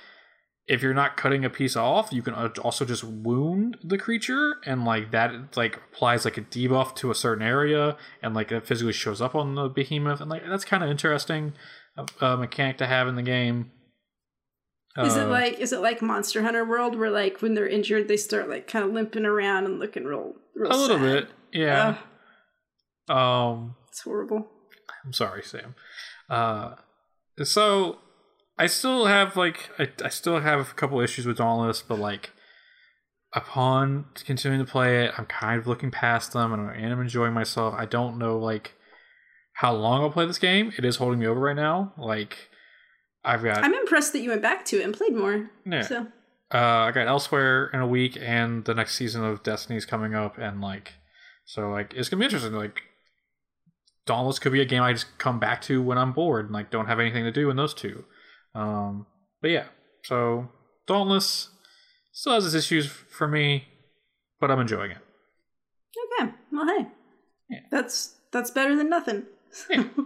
Speaker 2: if you're not cutting a piece off, you can also just wound the creature, and like that like applies like a debuff to a certain area, and like it physically shows up on the behemoth, and like that's kind of interesting uh, uh, mechanic to have in the game.
Speaker 1: Is it
Speaker 2: Uh,
Speaker 1: like is it like Monster Hunter World where like when they're injured they start like kind of limping around and looking real real
Speaker 2: a little
Speaker 1: sad?
Speaker 2: bit? Yeah.
Speaker 1: Ugh,
Speaker 2: Um,
Speaker 1: it's horrible.
Speaker 2: I'm sorry, Sam. Uh, so I still have like I, I still have a couple issues with Dauntless, but like upon continuing to play it, I'm kind of looking past them and I am enjoying myself. I don't know like how long I'll play this game. It is holding me over right now. Like I've got
Speaker 1: I'm impressed that you went back to it and played more.
Speaker 2: yeah.
Speaker 1: So
Speaker 2: Uh, I got Elsewhere in a week, and the next season of Destiny's coming up, and like, so like it's gonna be interesting. Like, Dauntless could be a game I just come back to when I'm bored and like don't have anything to do in those two. Um, but yeah, so Dauntless still has its issues for me, but I'm enjoying it.
Speaker 1: okay, well hey,
Speaker 2: Yeah.
Speaker 1: that's that's better than nothing.
Speaker 2: Yeah. (laughs)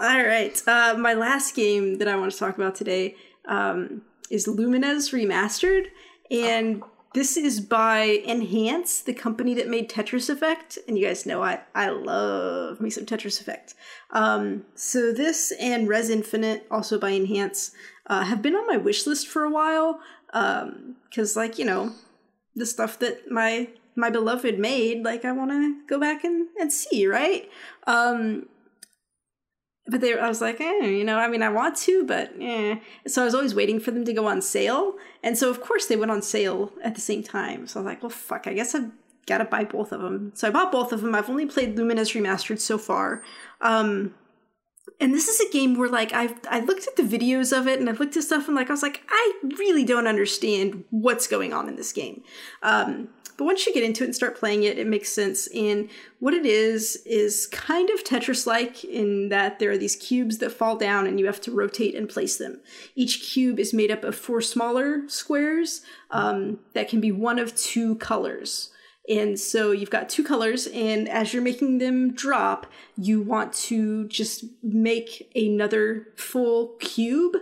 Speaker 1: All right, uh, my last game that I want to talk about today um, is Lumines Remastered, and this is by Enhance, the company that made Tetris Effect. And you guys know I I love me some Tetris Effect. Um, so this and Rez Infinite, also by Enhance, uh, have been on my wish list for a while. Because like you know, the stuff that my my beloved made, like I want to go back and and see, right? Um, but they, I was like, eh, you know, I mean, I want to, but eh. So I was always waiting for them to go on sale, and so of course they went on sale at the same time. So I was like, well, fuck, I guess I've got to buy both of them. So I bought both of them. I've only played Lumines Remastered so far. Um, and this is a game where like I've I looked at the videos of it and I've looked at stuff and like I was like I really don't understand what's going on in this game. Um, but once you get into it and start playing it, it makes sense. And what it is is kind of Tetris-like in that there are these cubes that fall down and you have to rotate and place them. Each cube is made up of four smaller squares um, that can be one of two colors. And so you've got two colors, and as you're making them drop, you want to just make another full cube,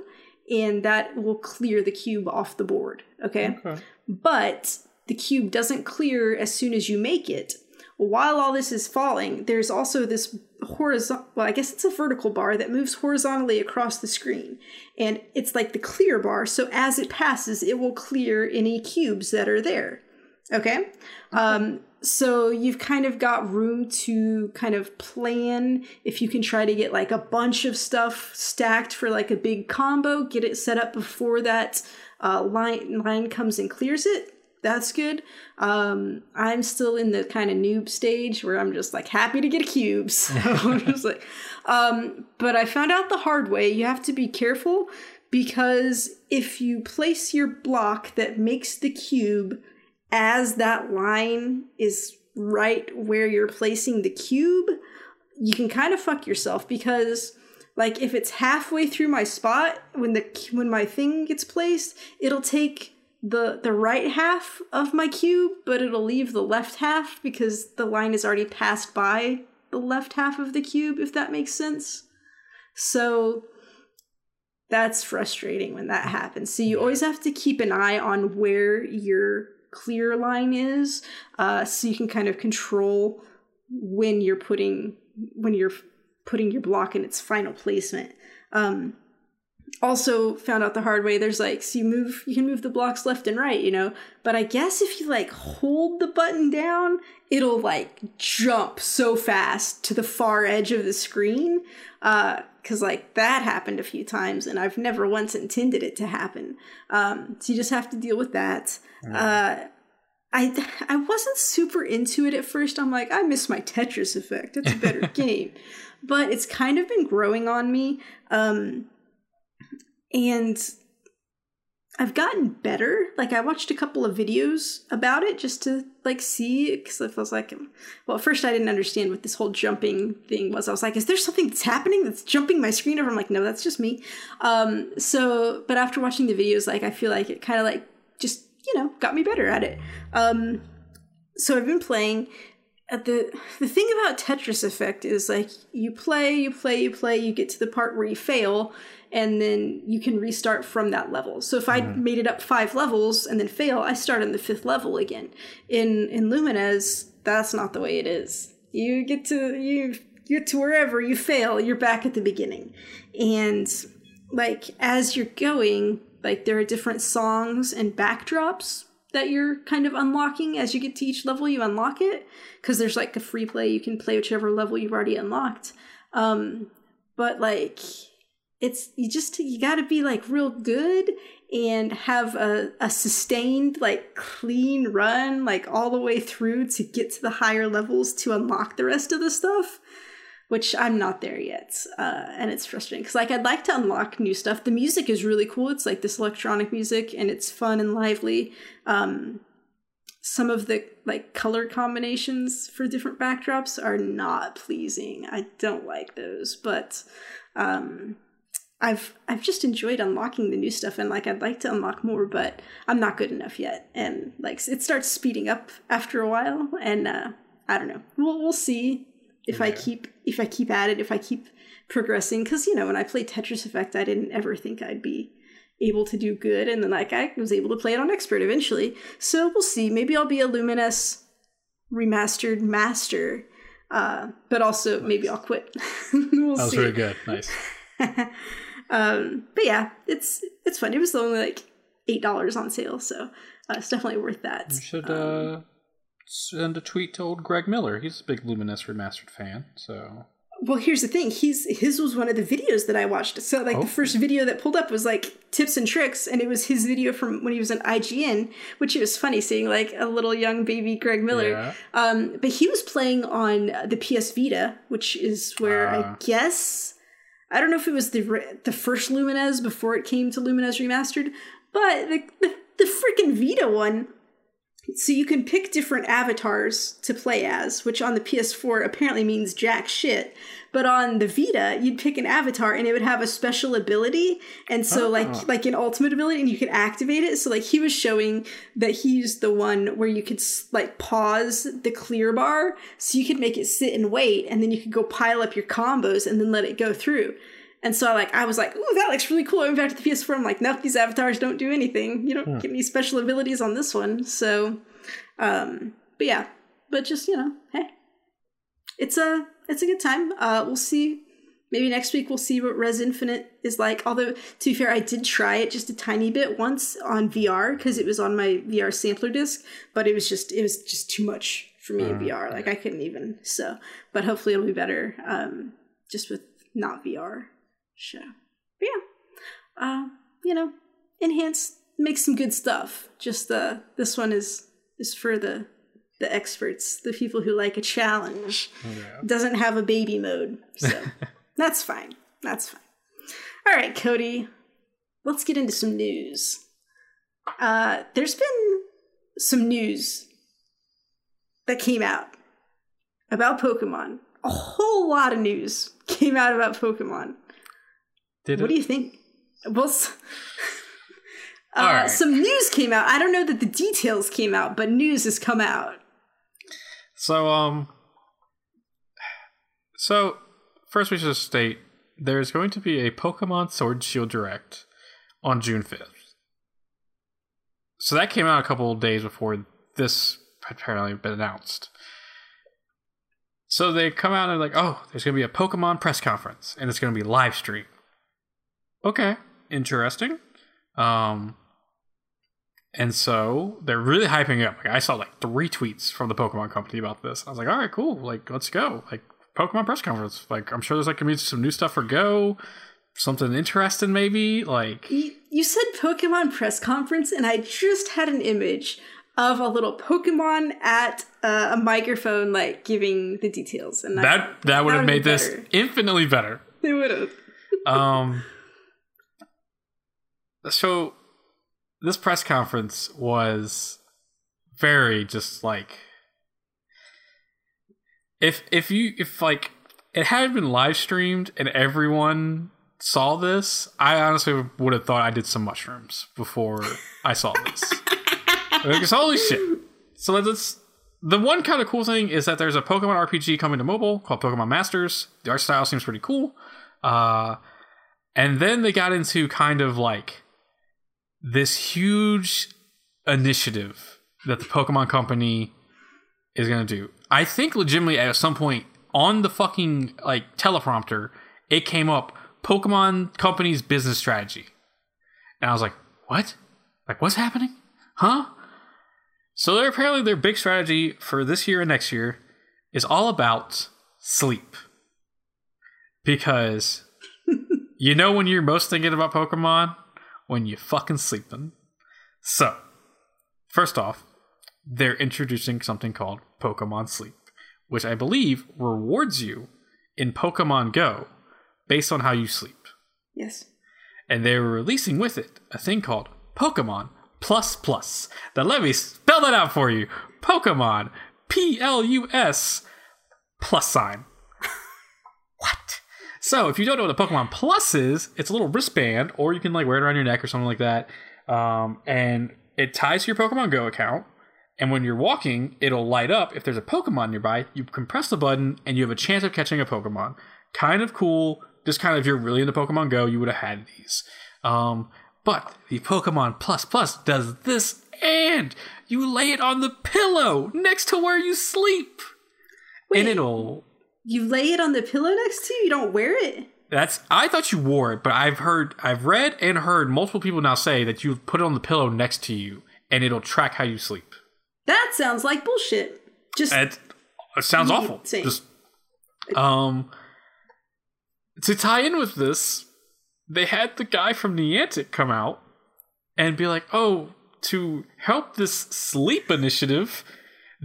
Speaker 1: and that will clear the cube off the board. Okay?
Speaker 2: Okay.
Speaker 1: But the cube doesn't clear as soon as you make it. While all this is falling, there's also this horizontal, well, I guess it's a vertical bar that moves horizontally across the screen. And it's like the clear bar, so as it passes, it will clear any cubes that are there. Okay? Um, so you've kind of got room to kind of plan if you can try to get like a bunch of stuff stacked for like a big combo, get it set up before that uh, line line comes and clears it. That's good. Um, I'm still in the kind of noob stage where I'm just like happy to get cubes. (laughs) So I'm (laughs) just like, um, but I found out the hard way. You have to be careful because if you place your block that makes the cube as that line is right where you're placing the cube, you can kind of fuck yourself because like if it's halfway through my spot when the when my thing gets placed, it'll take the the right half of my cube, but it'll leave the left half because the line is already passed by the left half of the cube if that makes sense. So that's frustrating when that happens. So you always have to keep an eye on where your clear line is, uh, so you can kind of control when you're putting when you're putting your block in its final placement. Um, also found out the hard way there's like so you move you can move the blocks left and right you know but i guess if you like hold the button down it'll like jump so fast to the far edge of the screen uh because like that happened a few times and i've never once intended it to happen um so you just have to deal with that uh I I wasn't super into it at first. I'm like, I miss my Tetris effect. It's a better (laughs) game. But it's kind of been growing on me. Um and I've gotten better. Like I watched a couple of videos about it just to like see because I was like, well, at first I didn't understand what this whole jumping thing was. I was like, is there something that's happening that's jumping my screen over? I'm like, no, that's just me. Um, so, but after watching the videos, like I feel like it kind of like just you know got me better at it. Um, so I've been playing. Uh, the the thing about Tetris Effect is like you play, you play, you play, you get to the part where you fail, and then you can restart from that level. So if I made it up five levels and then fail, I start on the fifth level again. In in Lumines, that's not the way it is. You get to you get to wherever you fail, you're back at the beginning. And like as you're going, like there are different songs and backdrops that you're kind of unlocking as you get to each level you unlock it because there's like a free play you can play whichever level you've already unlocked um but like it's you just you got to be like real good and have a, a sustained like clean run like all the way through to get to the higher levels to unlock the rest of the stuff which i'm not there yet uh, and it's frustrating because like i'd like to unlock new stuff. The music is really cool. It's like this electronic music and it's fun and lively. Um, some of the like color combinations for different backdrops are not pleasing. I don't like those but um I've I've just enjoyed unlocking the new stuff and like I'd like to unlock more, but I'm not good enough yet. And like it starts speeding up after a while, and uh, I don't know. We'll we'll see if I keep if I keep at it, if I keep progressing. Because you know when I played Tetris Effect, I didn't ever think I'd be able to do good, and then like I was able to play it on expert eventually. So we'll see. Maybe I'll be a Lumines remastered master, uh, but also maybe I'll quit. (laughs) we'll
Speaker 2: That was
Speaker 1: see.
Speaker 2: really good. Nice. (laughs)
Speaker 1: um, but yeah, it's it's fun. It was only like eight dollars on sale, so uh, it's definitely worth that.
Speaker 2: You should
Speaker 1: Um,
Speaker 2: uh, send a tweet to old Greg Miller. He's a big Lumines Remastered fan. So
Speaker 1: well, here's the thing. He's his was one of the videos that I watched. So like
Speaker 2: Oh.
Speaker 1: the first video that pulled up was like tips and tricks, and it was his video from when he was on IGN, which it was funny seeing like a little young baby Greg Miller.
Speaker 2: Yeah.
Speaker 1: Um, but he was playing on the PS Vita, which is where I
Speaker 2: Ah.
Speaker 1: guess I don't know if it was the the first Lumines before it came to Lumines Remastered, but the the, the freaking Vita one. So you can pick different avatars to play as, which on the PS4 apparently means jack shit. But on the Vita, you'd pick an avatar and it would have a special ability, and so
Speaker 2: Oh.
Speaker 1: like like an ultimate ability, and you could activate it. So like he was showing that he's the one where you could like pause the clear bar, so you could make it sit and wait, and then you could go pile up your combos and then let it go through. And so like I was like, "Ooh, that looks really cool." I went back to the PS4. I'm like, "Nope, these avatars don't do anything. You don't get any special abilities on this one." So, um, but yeah, but just you know, hey, it's a it's a good time. Uh, we'll see. Maybe next week we'll see what Rez Infinite is like. Although to be fair, I did try it just a tiny bit once on VR because it was on my VR sampler disc, but it was just it was just too much for me in
Speaker 2: Mm,
Speaker 1: VR. Like I couldn't even. So, but hopefully it'll be better. Um, just with not VR show. But yeah, uh, you know, enhance, make some good stuff. Just uh, this one is is for the the experts, the people who like a challenge.
Speaker 2: yeah.
Speaker 1: Doesn't have a baby mode, so (laughs) that's fine. That's fine. All right, Cody, let's get into some news. Uh, there's been some news that came out about Pokemon. A whole lot of news came out about Pokemon.
Speaker 2: Did it
Speaker 1: What
Speaker 2: it?
Speaker 1: do you think? Well, uh,
Speaker 2: right.
Speaker 1: some news came out. I don't know that the details came out, but news has come out.
Speaker 2: So um so first we should state there's going to be a Pokemon Sword Shield Direct on June 5th. So that came out a couple of days before this apparently been announced. So they come out and like, oh, there's gonna be a Pokemon press conference and it's gonna be live stream. Okay, interesting. Um, and so they're really hyping it up. Like I saw like three tweets from the Pokemon company about this. I was like, all right, cool. Like let's go. Like Pokemon press conference. Like I'm sure there's like gonna be some new stuff for Go, something interesting maybe. Like
Speaker 1: You, you said Pokemon press conference, and I just had an image of a little Pokemon at uh, a microphone, like giving the details, and
Speaker 2: that that would have made this
Speaker 1: better.
Speaker 2: infinitely better.
Speaker 1: They would have. (laughs)
Speaker 2: um so this press conference was very just like if if you if like it had been live streamed and everyone saw this i honestly would have thought i did some mushrooms before i saw this. Because holy shit. So let's the one kind of cool thing is that there's a pokemon rpg coming to mobile called pokemon masters. The art style seems pretty cool. Uh and then they got into kind of like this huge initiative that the Pokemon Company is going to do. I think legitimately at some point on the fucking like teleprompter, it came up Pokemon Company's business strategy. And I was like, "What? Like what's happening? Huh?" So they're apparently their big strategy for this year and next year is all about sleep. Because (laughs) you know when you're most thinking about Pokemon? When you fucking sleeping. So, first off, they're introducing something called Pokemon Sleep, which I believe rewards you in Pokemon Go based on how you sleep.
Speaker 1: Yes.
Speaker 2: And they were releasing with it a thing called Pokemon Plus Plus. Now let me spell that out for you. Pokemon P L U S plus sign. So if you don't know what a Pokemon Plus is, it's a little wristband, or you can like wear it around your neck or something like that. Um, and it ties to your Pokemon Go account. And when you're walking, it'll light up. If there's a Pokemon nearby, you can press the button and you have a chance of catching a Pokemon. Kind of cool. Just kind of if you're really into Pokemon Go, you would have had these. Um, but the Pokemon Plus Plus does this and you lay it on the pillow next to where you sleep. and it'll
Speaker 1: You lay it on the pillow next to you. You don't wear it.
Speaker 2: That's I thought you wore it, but I've heard I've read and heard multiple people now say that you put it on the pillow next to you and it'll track how you sleep.
Speaker 1: That sounds like bullshit. Just
Speaker 2: It, it sounds awful. Just um to tie in with this, they had the guy from Niantic come out and be like, "Oh, to help this sleep initiative,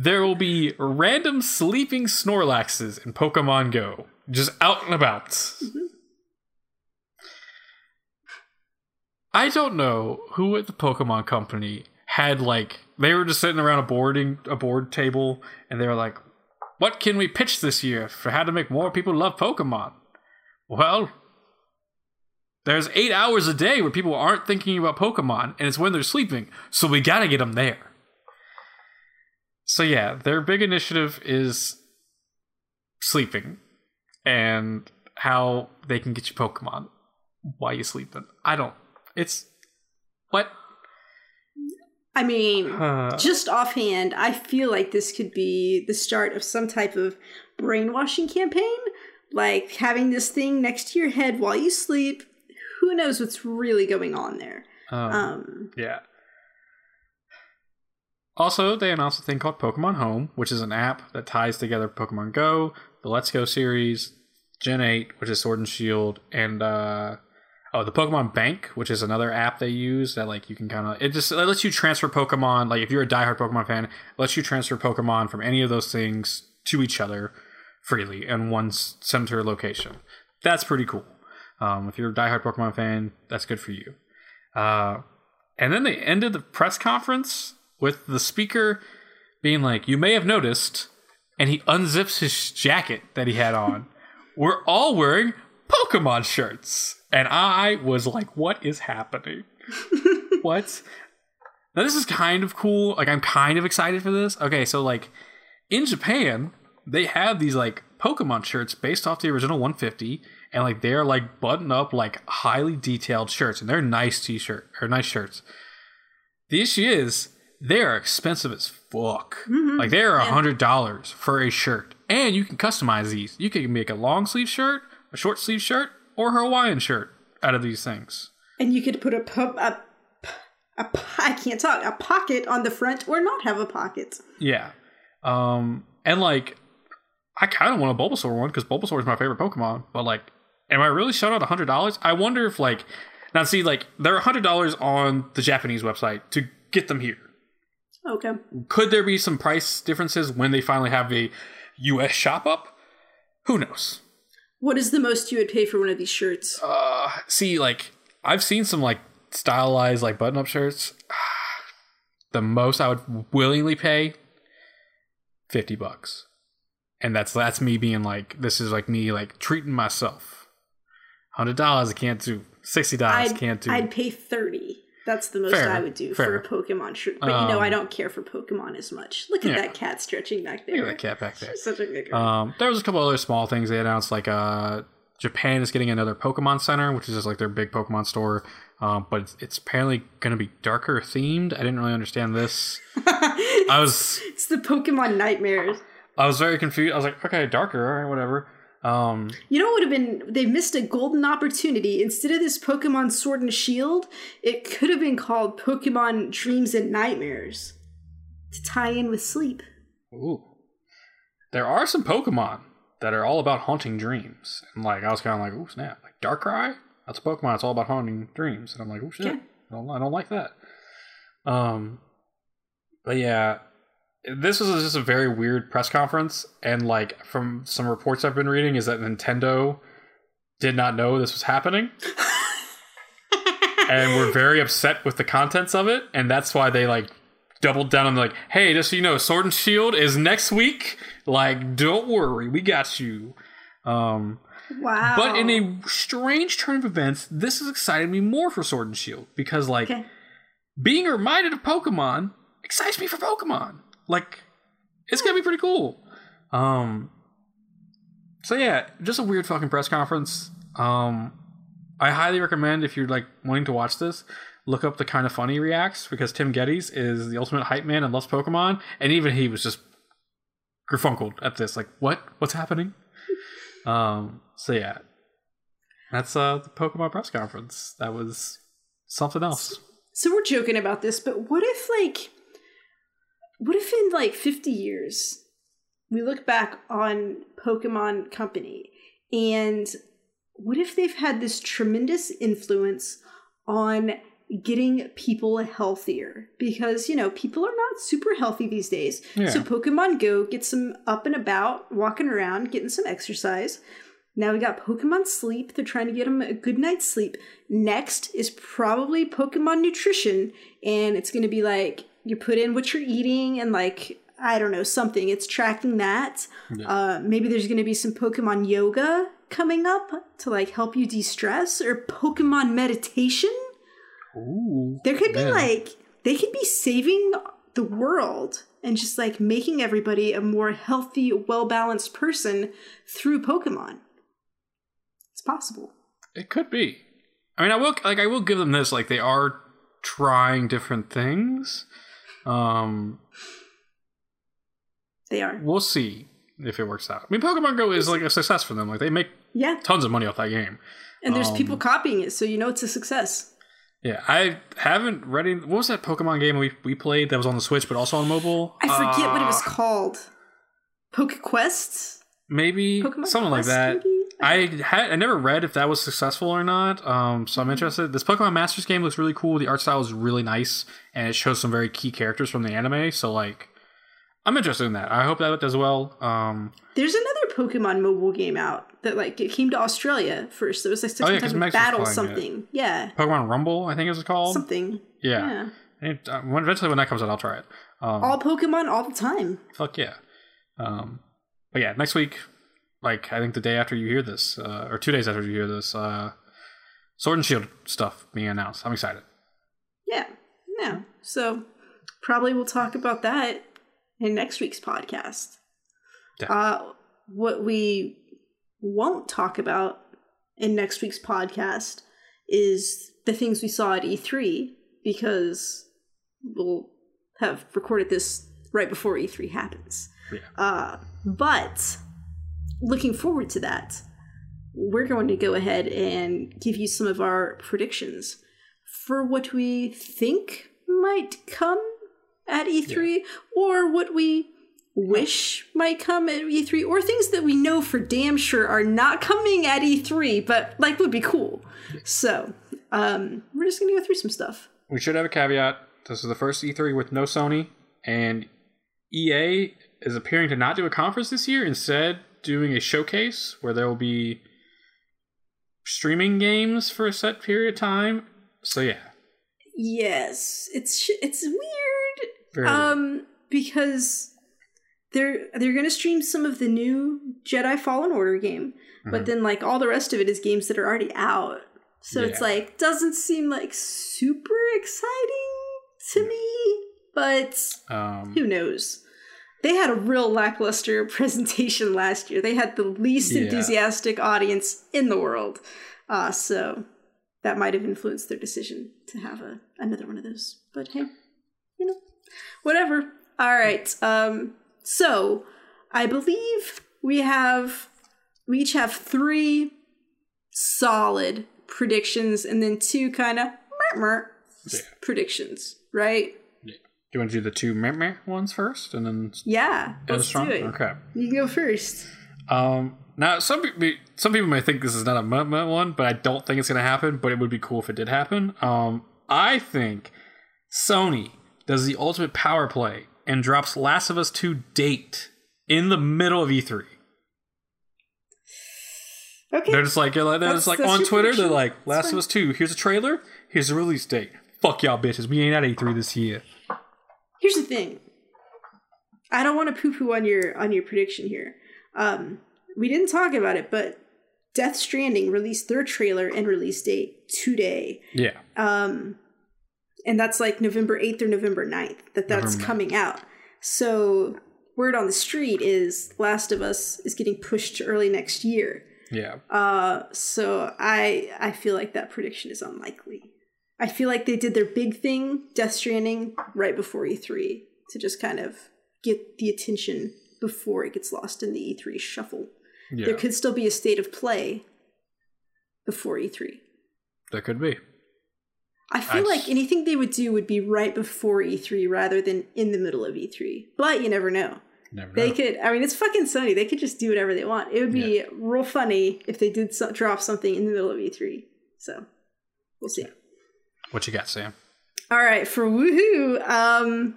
Speaker 2: there will be random sleeping Snorlaxes in Pokemon Go, just out and about." I don't know who at the Pokemon Company had like they were just sitting around a boarding a board table and they were like, "What can we pitch this year for how to make more people love Pokemon?" Well, there's eight hours a day where people aren't thinking about Pokemon, and it's when they're sleeping, so we gotta get them there. So yeah, their big initiative is sleeping and how they can get you Pokemon while you sleeping. I don't. It's what?
Speaker 1: I mean,
Speaker 2: Uh,
Speaker 1: just offhand, I feel like this could be the start of some type of brainwashing campaign. Like having this thing next to your head while you sleep. Who knows what's really going on there?
Speaker 2: um,
Speaker 1: Um,
Speaker 2: Yeah. Also, they announced a thing called Pokemon Home, which is an app that ties together Pokemon Go, the Let's Go series, Gen 8, which is Sword and Shield, and uh oh, the Pokemon Bank, which is another app they use that like you can kind of it just it lets you transfer Pokemon. Like if you're a diehard Pokemon fan, it lets you transfer Pokemon from any of those things to each other freely in one center location. That's pretty cool. Um, if you're a diehard Pokemon fan, that's good for you. Uh, and then they ended the press conference with the speaker being like, You may have noticed, and he unzips his jacket that he had on. (laughs) We're all wearing Pokemon shirts. And I was like, What is happening? (laughs) what? Now, this is kind of cool. Like, I'm kind of excited for this. Okay, so, like, in Japan, they have these, like, Pokemon shirts based off the original 150, and like they're like button up, like highly detailed shirts, and they're nice t-shirt or nice shirts. The issue is they are expensive as fuck. Like they are a hundred dollars for a shirt, and you can customize these. You can make a long sleeve shirt, a short sleeve shirt, or a Hawaiian shirt out of these things.
Speaker 1: And you could put a po- a, a I can't talk a pocket on the front or not have a pocket.
Speaker 2: Yeah. Um, and like, I kind of want a Bulbasaur one because Bulbasaur is my favorite Pokemon. But like, am I really shut out a hundred dollars? I wonder if like, now see, like, they're a hundred dollars on the Japanese website to get them here.
Speaker 1: Okay.
Speaker 2: Could there be some price differences when they finally have a U.S. shop up? Who knows?
Speaker 1: What is the most you would pay for one of these shirts?
Speaker 2: Uh, see, like, I've seen some like stylized like button up shirts. (sighs) The most I would willingly pay fifty bucks, and that's that's me being like, this is like me like treating myself. Hundred dollars I can't do. Sixty dollars can't do.
Speaker 1: I'd pay thirty. That's the most
Speaker 2: Fair,
Speaker 1: I would do
Speaker 2: fair.
Speaker 1: for a Pokemon shirt. But you know, I
Speaker 2: Um,
Speaker 1: don't care for Pokemon as much. Look at
Speaker 2: yeah.
Speaker 1: that cat stretching back there.
Speaker 2: Look at that cat back there. (laughs)
Speaker 1: Such a good girl.
Speaker 2: Um, there was a couple other small things they announced, like uh, Japan is getting another Pokemon Center, which is just like their big Pokemon store. Um, but it's, it's apparently going to be darker themed. I didn't really understand this. (laughs) I was
Speaker 1: it's the Pokemon nightmares.
Speaker 2: I was very confused. I was like, okay, darker, all right, whatever. Um,
Speaker 1: You know what would have been? They missed a golden opportunity. Instead of this Pokemon Sword and Shield, it could have been called Pokemon Dreams and Nightmares to tie in with sleep.
Speaker 2: ooh, there are some Pokemon that are all about haunting dreams, and like I was kind of like, ooh, snap, like Darkrai. That's a Pokemon. It's all about haunting dreams, and I'm like, oh shit,
Speaker 1: Okay.
Speaker 2: I, don't, I don't like that. Um, but yeah, this was just a very weird press conference, and like from some reports I've been reading, is that Nintendo did not know this was happening. (laughs) and were very upset with the contents of it, and that's why they like doubled down on like, hey, just so you know, Sword and Shield is next week. Like, don't worry, we got you. Um,
Speaker 1: Wow.
Speaker 2: but in a strange turn of events, this has excited me more for Sword and Shield because like
Speaker 1: okay.
Speaker 2: being reminded of Pokemon excites me for Pokemon. Like, it's gonna be pretty cool. Um, so yeah, just a weird fucking press conference. Um, I highly recommend if you're like wanting to watch this, look up the kind of funny reacts because Tim Gettys is the ultimate hype man and loves Pokemon, and even he was just griffunkled at this. Like, what? What's happening? Um, so yeah, that's uh the Pokemon press conference. That was something else.
Speaker 1: So we're joking about this, but what if like what if in like 50 years we look back on Pokemon Company and what if they've had this tremendous influence on getting people healthier? Because you know people are not super healthy these days.
Speaker 2: Yeah.
Speaker 1: so pokemon go gets them up and about walking around getting some exercise. Now we got pokemon sleep. They're trying to get them a good night's sleep. Next is probably pokemon nutrition and it's going to be like you put in what you're eating and like i don't know something it's tracking that
Speaker 2: Yeah.
Speaker 1: uh, maybe there's going to be some pokemon yoga coming up to like help you de-stress or pokemon meditation
Speaker 2: Ooh,
Speaker 1: there could be like they could be saving the world and just like making everybody a more healthy, well balanced person through Pokemon. It's possible.
Speaker 2: It could be. I mean, I will like I will give them this. Like they are trying different things. Um,
Speaker 1: They are.
Speaker 2: we'll see if it works out. I mean, Pokemon Go is like a success for them. Like they make
Speaker 1: Yeah.
Speaker 2: tons of money off that game.
Speaker 1: And there's
Speaker 2: Um,
Speaker 1: people copying it, so you know it's a success.
Speaker 2: Yeah, I haven't read. Any, what was that Pokemon game we we played that was on the Switch but also on mobile?
Speaker 1: I forget what it was
Speaker 2: Uh,
Speaker 1: called. PokeQuest?
Speaker 2: Maybe
Speaker 1: Pokemon
Speaker 2: something like that.
Speaker 1: maybe?
Speaker 2: I had I never read if that was successful or not. Um, so I'm
Speaker 1: Mm-hmm.
Speaker 2: interested. This Pokemon Masters game looks really cool. The art style is really nice, and it shows some very key characters from the anime. So like, I'm interested in that. I hope that does well. Um,
Speaker 1: There's another Pokemon mobile game out that like it came to Australia first. It was like some
Speaker 2: Oh, yeah,
Speaker 1: type of battle
Speaker 2: playing it.
Speaker 1: something. Yeah.
Speaker 2: Pokemon Rumble, I think it was called.
Speaker 1: Something.
Speaker 2: yeah.
Speaker 1: Yeah.
Speaker 2: And, uh, when- eventually, when that comes out, I'll try it. Um,
Speaker 1: All Pokemon all the time.
Speaker 2: fuck yeah. Um, but yeah, next week, like I think the day after you hear this, uh, or two days after you hear this, uh, Sword and Shield stuff being announced. I'm excited.
Speaker 1: Yeah, yeah. So probably we'll talk about that in next week's podcast.
Speaker 2: Definitely.
Speaker 1: Uh, what we won't talk about in next week's podcast is the things we saw at E3 because we'll have recorded this right before E3 happens.
Speaker 2: Yeah.
Speaker 1: Uh, but looking forward to that, we're going to go ahead and give you some of our predictions for what we think might come at E3 or what we wish might come at E3 or things that we know for damn sure are not coming at E3 but like would be cool. So, um we're just going to go through some stuff.
Speaker 2: We should have a caveat. This is the first E3 with no Sony, and EA is appearing to not do a conference this year, instead doing a showcase where there will be streaming games for a set period of time. So yeah,
Speaker 1: Yes, it's it's weird
Speaker 2: very weird.
Speaker 1: um because they're they're going to stream some of the new Jedi Fallen Order game, but
Speaker 2: Mhm.
Speaker 1: then like all the rest of it is games that are already out. So it's like doesn't seem like super exciting to me, but
Speaker 2: um,
Speaker 1: who knows? They had a real lackluster (laughs) presentation last year. They had the least
Speaker 2: Yeah.
Speaker 1: enthusiastic audience in the world. Uh, so that might have influenced their decision to have a another one of those. But hey, you know, whatever. All right. Um, so I believe we have we each have three solid predictions and then two kind of
Speaker 2: Yeah.
Speaker 1: predictions, right?
Speaker 2: Do you want to do the two meh meh ones first, and then
Speaker 1: Yeah, let's
Speaker 2: strong?
Speaker 1: do it.
Speaker 2: Okay.
Speaker 1: You can go first.
Speaker 2: Um, now some people some people may think this is not a meh meh one, but I don't think it's going to happen. But it would be cool if it did happen. Um, I think Sony does the ultimate power play and drops Last of Us 2 date in the middle of E3.
Speaker 1: Okay.
Speaker 2: They're just like they're
Speaker 1: That's-
Speaker 2: like on Twitter. They're like Last of Us 2. Here's a trailer. Here's the release date. Fuck y'all bitches. We ain't at E3 this year.
Speaker 1: Here's the thing. I don't want to poo-poo on your on your prediction here. Um, we didn't talk about it, but Death Stranding released their trailer and release date today.
Speaker 2: Yeah.
Speaker 1: Um, and that's like November 8th or November 9th that that's
Speaker 2: November 9th.
Speaker 1: coming out. So word on the street is Last of Us is getting pushed to early next year.
Speaker 2: Yeah.
Speaker 1: Uh, so I I feel like that prediction is unlikely. I feel like they did their big thing, Death Stranding, right before E3 to just kind of get the attention before it gets lost in the E3 shuffle.
Speaker 2: Yeah.
Speaker 1: There could still be a state of play before E3.
Speaker 2: There could be.
Speaker 1: I feel
Speaker 2: I
Speaker 1: like
Speaker 2: s-
Speaker 1: anything they would do would be right before E3 rather than in the middle of E3. But you never know.
Speaker 2: Never
Speaker 1: They
Speaker 2: know.
Speaker 1: could, I mean, it's fucking Sony. They could just do whatever they want. It would be real funny if they did so- drop something in the middle of E3. So we'll see.
Speaker 2: What you got, Sam?
Speaker 1: All right, for woohoo. Um,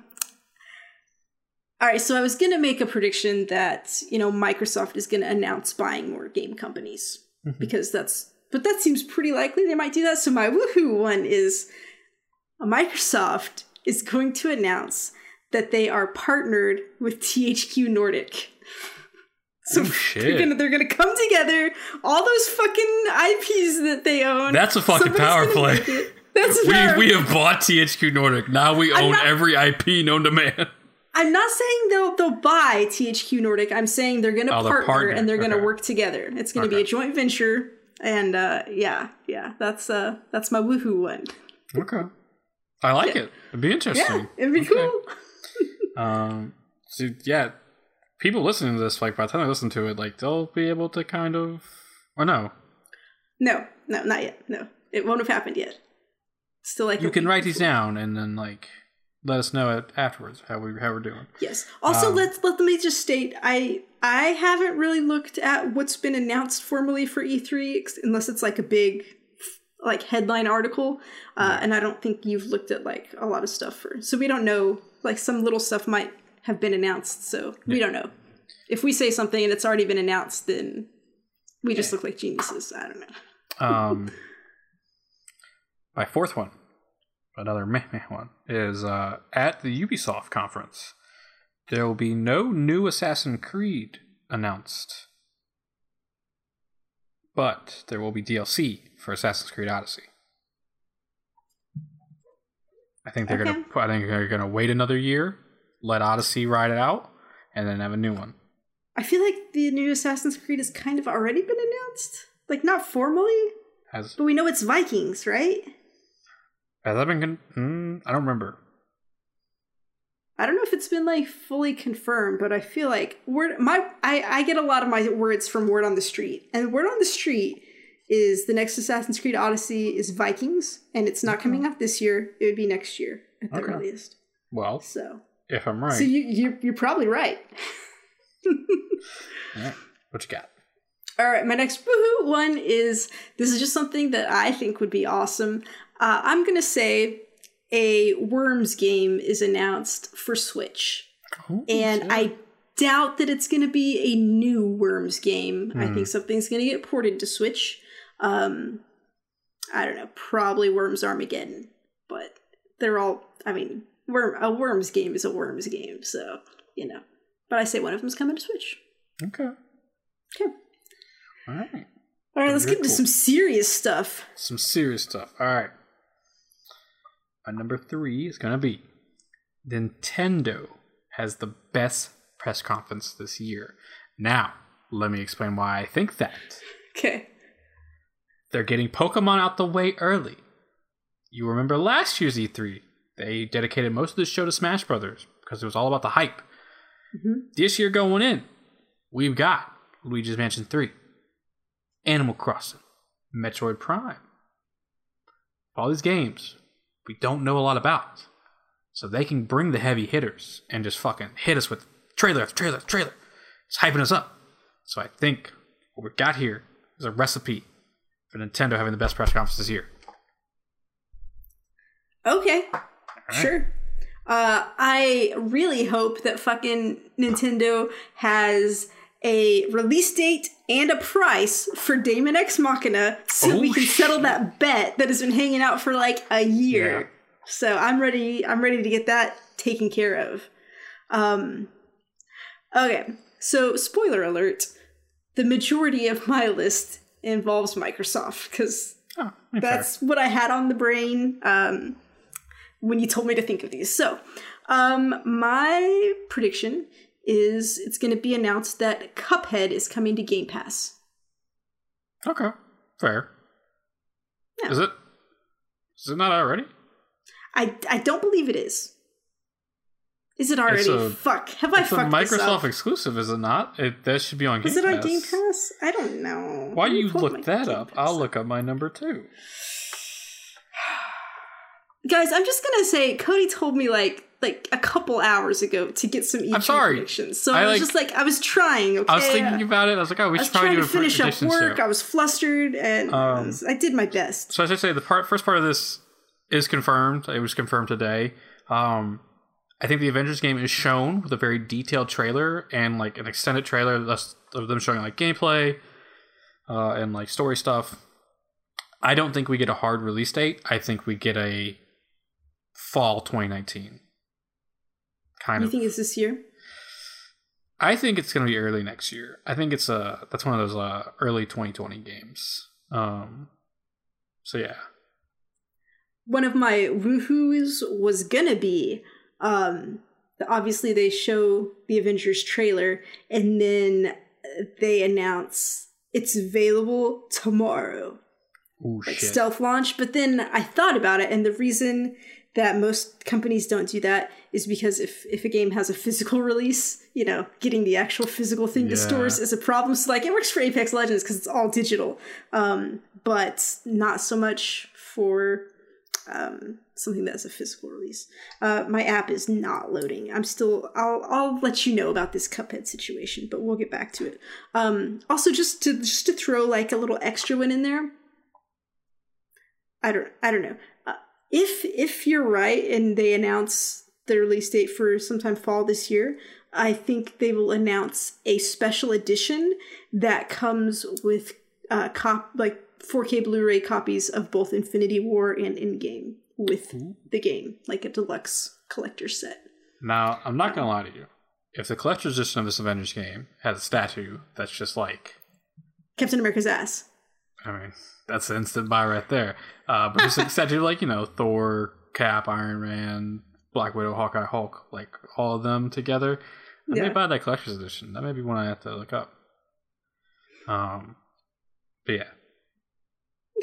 Speaker 1: all right, so I was gonna make a prediction that you know Microsoft is gonna announce buying more game companies
Speaker 2: Mhm.
Speaker 1: because that's, but that seems pretty likely they might do that. So my woohoo one is Microsoft is going to announce that they are partnered with THQ Nordic. So
Speaker 2: Oh,
Speaker 1: they're gonna they're gonna come together. All those fucking IPs that they own.
Speaker 2: That's a fucking power play.
Speaker 1: That's
Speaker 2: We, we have bought THQ Nordic. Now we
Speaker 1: I'm
Speaker 2: own
Speaker 1: not-
Speaker 2: every IP known to man.
Speaker 1: I'm not saying they'll they'll buy THQ Nordic. I'm saying they're going to
Speaker 2: Oh,
Speaker 1: partner,
Speaker 2: partner.
Speaker 1: and they're going to
Speaker 2: Okay.
Speaker 1: work together. It's going to be a joint venture, and uh, yeah, yeah, that's uh that's my woohoo one.
Speaker 2: Okay. I like
Speaker 1: Yeah.
Speaker 2: it. It'd be interesting.
Speaker 1: Yeah, it'd be
Speaker 2: Okay.
Speaker 1: cool. (laughs)
Speaker 2: Um. So yeah, people listening to this, like by the time they listen to it, like they'll be able to kind of, or no,
Speaker 1: No, no, not yet. No, it won't have happened yet. Still like
Speaker 2: you can write these down and then like let us know afterwards how we how we're doing.
Speaker 1: Yes. Also,
Speaker 2: Um,
Speaker 1: let's let me just state I I haven't really looked at what's been announced formally for E3 ex- unless it's like a big like headline article, uh, and I don't think you've looked at like a lot of stuff for. So we don't know. Like some little stuff might have been announced, so we don't know. If we say something and it's already been announced, then we just look like geniuses. I don't know.
Speaker 2: Um, (laughs) my fourth one, another (laughs) meh meh one, is uh, at the Ubisoft conference. There will be no new Assassin's Creed announced, but there will be DLC for Assassin's Creed Odyssey. I think they're
Speaker 1: Okay.
Speaker 2: gonna. I think they're gonna wait another year, let Odyssey ride it out, and then have a new one.
Speaker 1: I feel like the new Assassin's Creed has kind of already been announced. Like not formally,
Speaker 2: Has
Speaker 1: but we know it's Vikings, right?
Speaker 2: Has that been? Con- mm, I don't remember.
Speaker 1: I don't know if it's been like fully confirmed, but I feel like word my I, I get a lot of my words from word on the street. And word on the street is the next Assassin's Creed Odyssey is Vikings, and it's not coming out this year. It would be next year at the
Speaker 2: Okay.
Speaker 1: earliest.
Speaker 2: Well,
Speaker 1: So
Speaker 2: if I'm right,
Speaker 1: So you you you're probably right. (laughs)
Speaker 2: Alright, what you got?
Speaker 1: All right, my next woohoo one is this is just something that I think would be awesome. Uh, I'm gonna say a Worms game is announced for Switch,
Speaker 2: Ooh,
Speaker 1: and. I doubt that it's gonna be a new Worms game. I
Speaker 2: Hmm.
Speaker 1: think something's gonna get ported to Switch. Um, I don't know, probably Worms Armageddon, but they're all. I mean, Worm a Worms game is a Worms game, so you know. But I say one of them's coming to Switch.
Speaker 2: okay.
Speaker 1: Okay.
Speaker 2: All right.
Speaker 1: All right, let's get into
Speaker 2: cool.
Speaker 1: some serious stuff.
Speaker 2: Some serious stuff. All right. Number three is gonna be Nintendo has the best press conference this year. Now, let me explain why I think that.
Speaker 1: Okay.
Speaker 2: They're getting Pokemon out the way early. You remember last year's E3? They dedicated most of the show to Smash Brothers because it was all about the hype.
Speaker 1: Mhm.
Speaker 2: This year going in, we've got Luigi's Mansion 3, Animal Crossing, Metroid Prime. All these games we don't know a lot about. So they can bring the heavy hitters and just fucking hit us with trailer after trailer after trailer. It's hyping us up. So I think what we've got here is a recipe for Nintendo having the best press conference this year.
Speaker 1: Okay. Sure. Uh, I really hope that fucking Nintendo has a release date and a price for Daemon X Machina so that we
Speaker 2: Oh,
Speaker 1: can settle
Speaker 2: shit.
Speaker 1: that bet that has been hanging out for like a year.
Speaker 2: Yeah.
Speaker 1: So I'm ready. I'm ready to get that taken care of. Um, okay. So spoiler alert: the majority of my list involves Microsoft because
Speaker 2: Oh,
Speaker 1: that's what I had on the brain um, when you told me to think of these. So, um, my prediction is it's going to be announced that Cuphead is coming to Game Pass.
Speaker 2: okay. Fair.
Speaker 1: Yeah.
Speaker 2: Is it? Is it not already?
Speaker 1: I I don't believe it is. Is it already?
Speaker 2: a-
Speaker 1: Fuck. Have I
Speaker 2: a
Speaker 1: fucked this
Speaker 2: Microsoft exclusive, is it not? It that should be on Game Pass.
Speaker 1: Is it
Speaker 2: Pass.
Speaker 1: on Game Pass? I don't know.
Speaker 2: Why
Speaker 1: Let
Speaker 2: do
Speaker 1: me
Speaker 2: you look that
Speaker 1: Game
Speaker 2: up?
Speaker 1: Pass
Speaker 2: I'll look up my number two. (sighs)
Speaker 1: Guys, I'm just gonna say Cody told me like like a couple hours ago to get some E3
Speaker 2: sorry.
Speaker 1: predictions. So
Speaker 2: I,
Speaker 1: I, was
Speaker 2: like-
Speaker 1: just like I was trying. Okay,
Speaker 2: I was thinking about it. I was like, oh, we
Speaker 1: I
Speaker 2: should
Speaker 1: was
Speaker 2: probably do
Speaker 1: to
Speaker 2: a
Speaker 1: finish up work. I was flustered, and I
Speaker 2: Um,
Speaker 1: was- I did my best.
Speaker 2: So as I say, the part first part of this is confirmed. It was confirmed today. Um, I think the Avengers game is shown with a very detailed trailer and like an extended trailer of them showing like gameplay uh, and like story stuff. I don't think we get a hard release date. I think we get a fall 2019 kind
Speaker 1: You
Speaker 2: of.
Speaker 1: think it's this year?
Speaker 2: I think it's going to be early next year. I think it's uh that's one of those uh early 2020 games. Um, so yeah.
Speaker 1: One of my woohoos was gonna be um obviously they show the Avengers trailer and then they announce it's available tomorrow.
Speaker 2: Ooh,
Speaker 1: like
Speaker 2: shit.
Speaker 1: stealth launch. But then I thought about it, and the reason that most companies don't do that is because if if a game has a physical (laughs) release, you know, getting the actual physical thing to stores is a problem. So like it works for Apex Legends because it's all digital, um, but not so much for um, something that's a physical release. Uh, my app is not loading. I'm still. I'll I'll let you know about this Cuphead situation, but we'll get back to it. Um, also, just to just to throw like a little extra one in there. I don't I don't know. Uh, if if you're right and they announce the release date for sometime fall this year, I think they will announce a special edition that comes with uh cop like 4K Blu-ray copies of both Infinity War and Endgame with the game, like a deluxe collector set.
Speaker 2: Now, I'm not gonna lie to you. If the collector's edition of this Avengers game has a statue that's just like,
Speaker 1: Captain America's ass.
Speaker 2: I mean, that's an instant buy right there. Uh, but just a statue like you know Thor, Cap, Iron Man, Black Widow, Hawkeye, Hulk, like all of them together. I may buy that collector's edition. That may be one I have to look up. Um, but yeah,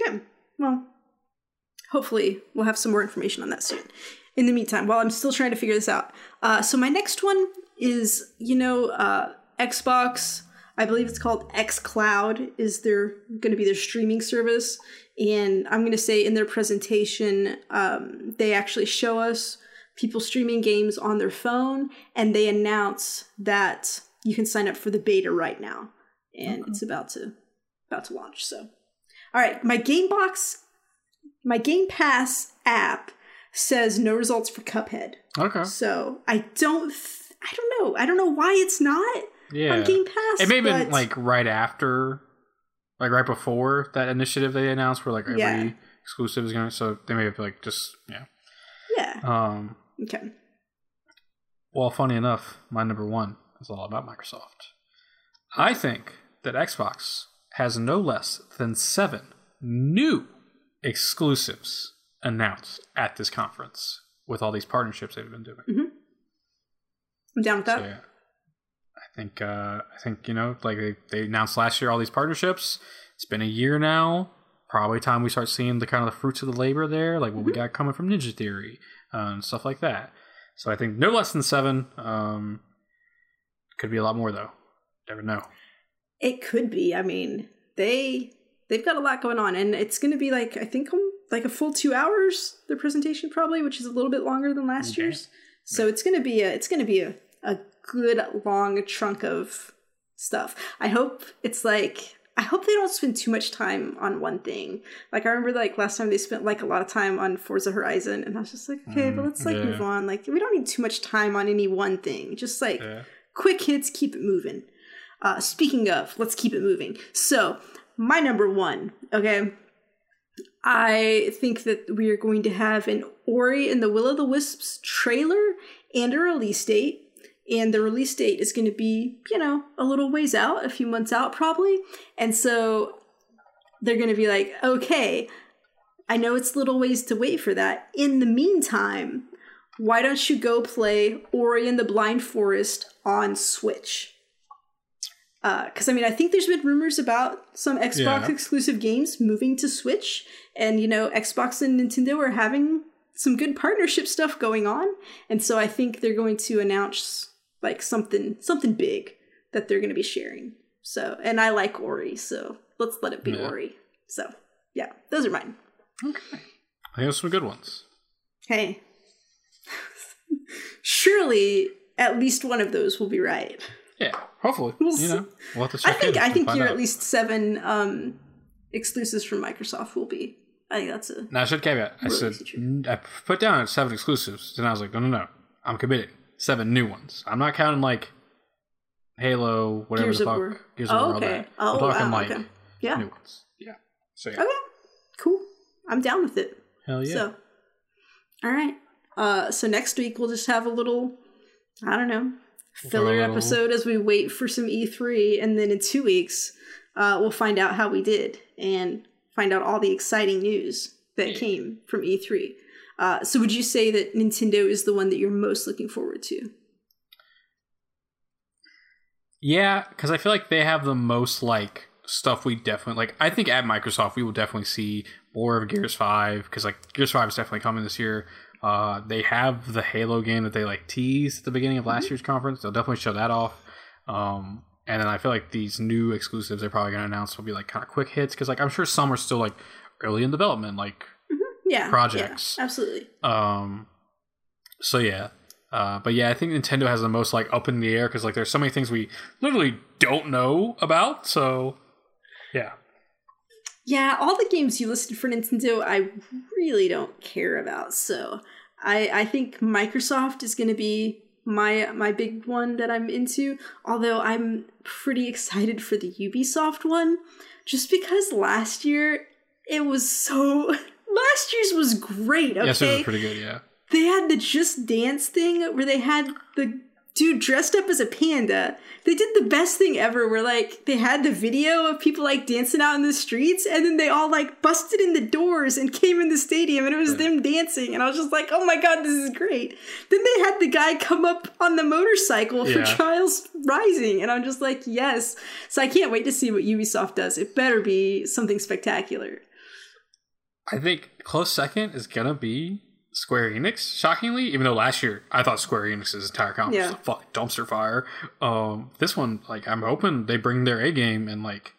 Speaker 1: Okay. Well, hopefully we'll have some more information on that soon. In the meantime, while I'm still trying to figure this out, uh, so my next one is you know uh, Xbox. I believe it's called XCloud. Is their going to be their streaming service? And I'm going to say in their presentation, um, they actually show us people streaming games on their phone, and they announce that you can sign up for the beta right now, and it's about to about to launch. So. All right, my Gamebox, my Game Pass app says no results for Cuphead.
Speaker 2: okay,
Speaker 1: So I don't, th- I don't know, I don't know why it's not
Speaker 2: yeah.
Speaker 1: on Game Pass.
Speaker 2: It may have been like right after, like right before that initiative they announced, where like every
Speaker 1: Yeah.
Speaker 2: exclusive is going. to So they may have like just yeah.
Speaker 1: yeah,
Speaker 2: Um,
Speaker 1: okay,
Speaker 2: well, funny enough, my number one is all about Microsoft. I think that Xbox has no less than seven new exclusives announced at this conference with all these partnerships they've been doing.
Speaker 1: I'm down with that.
Speaker 2: So, yeah. I think uh, I think you know, like they, they announced last year all these partnerships. It's been a year now. Probably time we start seeing the kind of the fruits of the labor there, like what we got coming from Ninja Theory and stuff like that. So I think no less than seven. Um, could be a lot more though. Never know.
Speaker 1: It could be. I mean, they they've got a lot going on, and it's going to be like I think um, like a full two hours. Their presentation probably, which is a little bit longer than last
Speaker 2: Okay.
Speaker 1: year's. So it's going to be a it's going to be a a good long chunk of stuff. I hope it's like I hope they don't spend too much time on one thing. Like I remember like last time they spent like a lot of time on Forza Horizon and I was just like, okay, but
Speaker 2: Mm,
Speaker 1: let's like
Speaker 2: yeah.
Speaker 1: move on. Like we don't need too much time on any one thing. Just like
Speaker 2: Yeah.
Speaker 1: quick hits, keep it moving. Uh speaking of, let's keep it moving. So my number one, okay. I think that we are going to have an Ori and the Will of the Wisps trailer and a release date. And the release date is going to be, you know, a little ways out, a few months out probably. And so they're going to be like, okay, I know it's a little ways to wait for that. In the meantime, why don't you go play Ori and the Blind Forest on Switch? Uh, because I mean, I think there's been rumors about some Xbox
Speaker 2: Yeah.
Speaker 1: exclusive games moving to Switch, and you know, Xbox and Nintendo are having some good partnership stuff going on, and so I think they're going to announce like something something big that they're going to be sharing. So, and I like Ori, so let's let it be
Speaker 2: Yeah.
Speaker 1: Ori. So, yeah, those are mine.
Speaker 2: Okay. I have some good ones.
Speaker 1: Hey, (laughs) surely at least one of those will be right.
Speaker 2: Yeah, hopefully.
Speaker 1: We'll
Speaker 2: you know, we'll have to
Speaker 1: I think I think you're
Speaker 2: out.
Speaker 1: at least seven um exclusives from Microsoft will be. I think that's a
Speaker 2: Now I said caveat. I said
Speaker 1: feature.
Speaker 2: n- I put down seven exclusives, and I was like, no, no, no. I'm committing seven new ones. I'm not counting like Halo, whatever
Speaker 1: Gears
Speaker 2: the fuck.
Speaker 1: War.
Speaker 2: Gears of
Speaker 1: Oh,
Speaker 2: War,
Speaker 1: okay. Oh,
Speaker 2: I'm talking
Speaker 1: wow,
Speaker 2: like
Speaker 1: okay. Yeah.
Speaker 2: new ones. Yeah. So yeah.
Speaker 1: Okay. Cool. I'm down with it.
Speaker 2: Hell yeah.
Speaker 1: So, all right. Uh, so next week we'll just have a little, I don't know, filler
Speaker 2: little-
Speaker 1: episode as we wait for some E3, and then in two weeks, uh, we'll find out how we did and find out all the exciting news that
Speaker 2: Yeah.
Speaker 1: came from E3. Uh, so would you say that Nintendo is the one that you're most looking forward to?
Speaker 2: Yeah, because I feel like they have the most like stuff we definitely like. I think at Microsoft we will definitely see more of Gears Five because like Gears Five is definitely coming this year. Uh, they have the Halo game that they like teased at the beginning of last year's conference. They'll definitely show that off. Um, and then I feel like these new exclusives they're probably gonna announce will be like kind of quick hits because like I'm sure some are still like early in development, like
Speaker 1: Yeah.
Speaker 2: Projects.
Speaker 1: Yeah, absolutely.
Speaker 2: um, so yeah, uh, but yeah, I think Nintendo has the most like up in the air because like there's so many things we literally don't know about. So yeah,
Speaker 1: Yeah, all the games you listed for Nintendo, I really don't care about. So I I think Microsoft is going to be my my big one that I'm into. Although I'm pretty excited for the Ubisoft one, just because last year it was so. (laughs) Last year's was great. Okay,
Speaker 2: yes, it was pretty good. Yeah,
Speaker 1: they had the Just Dance thing where they had the dude dressed up as a panda. They did the best thing ever where like they had the video of people like dancing out in the streets and then they all like busted in the doors and came in the stadium and it was them dancing and I was just like, "Oh my god, this is great." Then they had the guy come up on the motorcycle for
Speaker 2: Yeah.
Speaker 1: Trials Rising and I'm just like, "Yes." So I can't wait to see what Ubisoft does. It better be something spectacular.
Speaker 2: I think close second is gonna be Square Enix. Shockingly, even though last year I thought Square Enix's entire conference
Speaker 1: Yeah.
Speaker 2: was a fucking dumpster fire. Um, this one, like, I'm hoping they bring their A game and like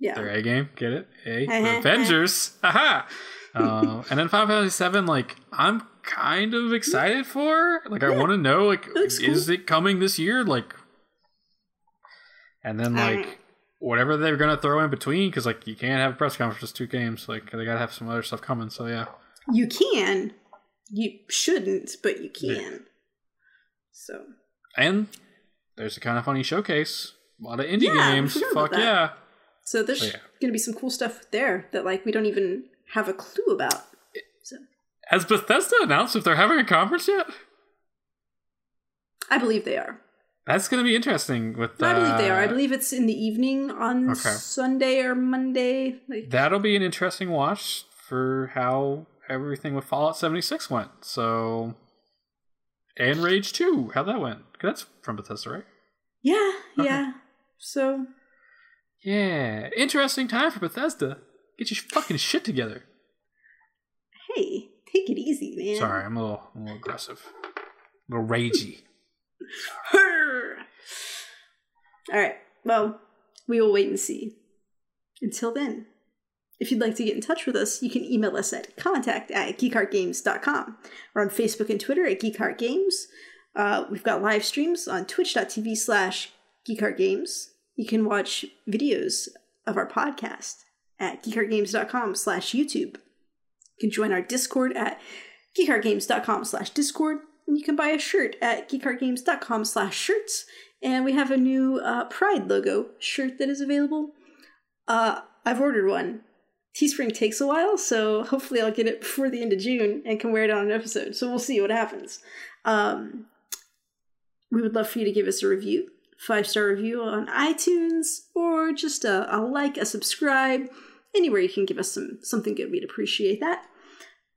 Speaker 1: Yeah.
Speaker 2: their A game. Get it? A. (laughs) Avengers. (laughs) Aha. Uh, and then Final Fantasy Seven, like I'm kind of excited for. Like I want to know, like, is it coming this year? Like, and then like. Whatever they're gonna throw in between, because like you can't have a press conference just two games. Like they gotta have some other stuff coming. So yeah.
Speaker 1: You can. You shouldn't, but you can.
Speaker 2: Yeah.
Speaker 1: So
Speaker 2: And there's a kind of funny showcase. A lot of indie
Speaker 1: Yeah,
Speaker 2: games. Fuck yeah.
Speaker 1: So there's
Speaker 2: Oh, yeah.
Speaker 1: gonna be some cool stuff there that like we don't even have a clue about. So
Speaker 2: Has Bethesda announced if they're having a conference yet?
Speaker 1: I believe they are.
Speaker 2: That's gonna be interesting. With
Speaker 1: I believe they are. I
Speaker 2: uh,
Speaker 1: believe it's in the evening on
Speaker 2: Okay.
Speaker 1: Sunday or Monday. Like,
Speaker 2: That'll be an interesting watch for how everything with Fallout 76 went. So, and Rage 2, how that went. That's from Bethesda, right?
Speaker 1: yeah,
Speaker 2: Okay.
Speaker 1: yeah. So
Speaker 2: Yeah, interesting time for Bethesda. Get your fucking shit together.
Speaker 1: hey, take it easy, man.
Speaker 2: Sorry, I'm a little, I'm a little aggressive, a little ragey. (laughs)
Speaker 1: All right. Well, we will wait and see. Until then, if you'd like to get in touch with us, you can email us at contact at geekheartgames.com. We're on Facebook and Twitter at geekheartgames. Uh, we've got live streams on twitch.tv slash geekheartgames. You can watch videos of our podcast at geekheartgames.com slash YouTube. You can join our Discord at geekheartgames.com slash discord and you can buy a shirt at geekheartgames.com slash shirts and we have a new uh, pride logo shirt that is available. Uh, i've ordered one. Teespring takes a while so hopefully i'll get it before the end of june and can wear it on an episode. So we'll see what happens. Um, we would love for you to give us a review five star review on itunes or just a, a like a subscribe. Anywhere you can give us some something good we'd appreciate that.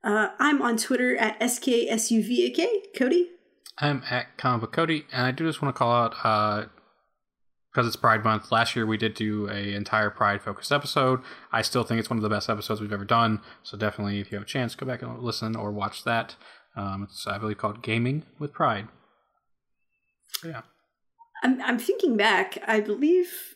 Speaker 1: Uh, I'm on Twitter at SKSUVAK. Cody?
Speaker 2: I'm at Comic Book Cody, and I do just want to call out uh, because it's Pride Month. Last year we did do a entire Pride focused episode. I still think it's one of the best episodes we've ever done. So definitely, if you have a chance, go back and listen or watch that. Um, it's I believe called Gaming with Pride. Yeah,
Speaker 1: I'm, I'm thinking back. I believe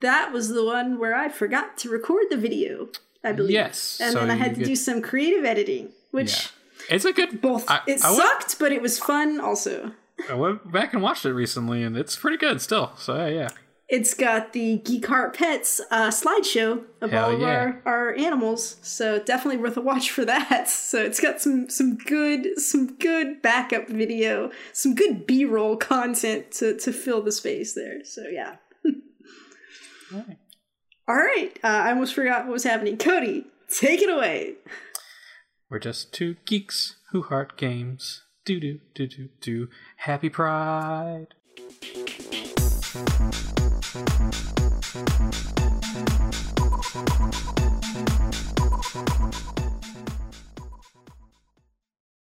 Speaker 1: that was the one where I forgot to record the video. I believe.
Speaker 2: Yes,
Speaker 1: And
Speaker 2: so
Speaker 1: then I had to
Speaker 2: get-
Speaker 1: do some creative editing, which
Speaker 2: it's a good.
Speaker 1: both
Speaker 2: I-
Speaker 1: it
Speaker 2: I went-
Speaker 1: sucked, but it was fun also.
Speaker 2: I went back and watched it recently, and it's pretty good still. So yeah, yeah.
Speaker 1: It's got the Geek Heart Pets uh, slideshow of
Speaker 2: Hell
Speaker 1: all of
Speaker 2: yeah.
Speaker 1: our, our animals, so definitely worth a watch for that. (laughs) So it's got some some good some good backup video, some good B roll content to to fill the space there. So yeah. (laughs)
Speaker 2: Alright.
Speaker 1: All right, uh, I almost forgot what was happening. Cody, take it away.
Speaker 2: We're just two geeks who heart games. Do do do do do. Happy Pride.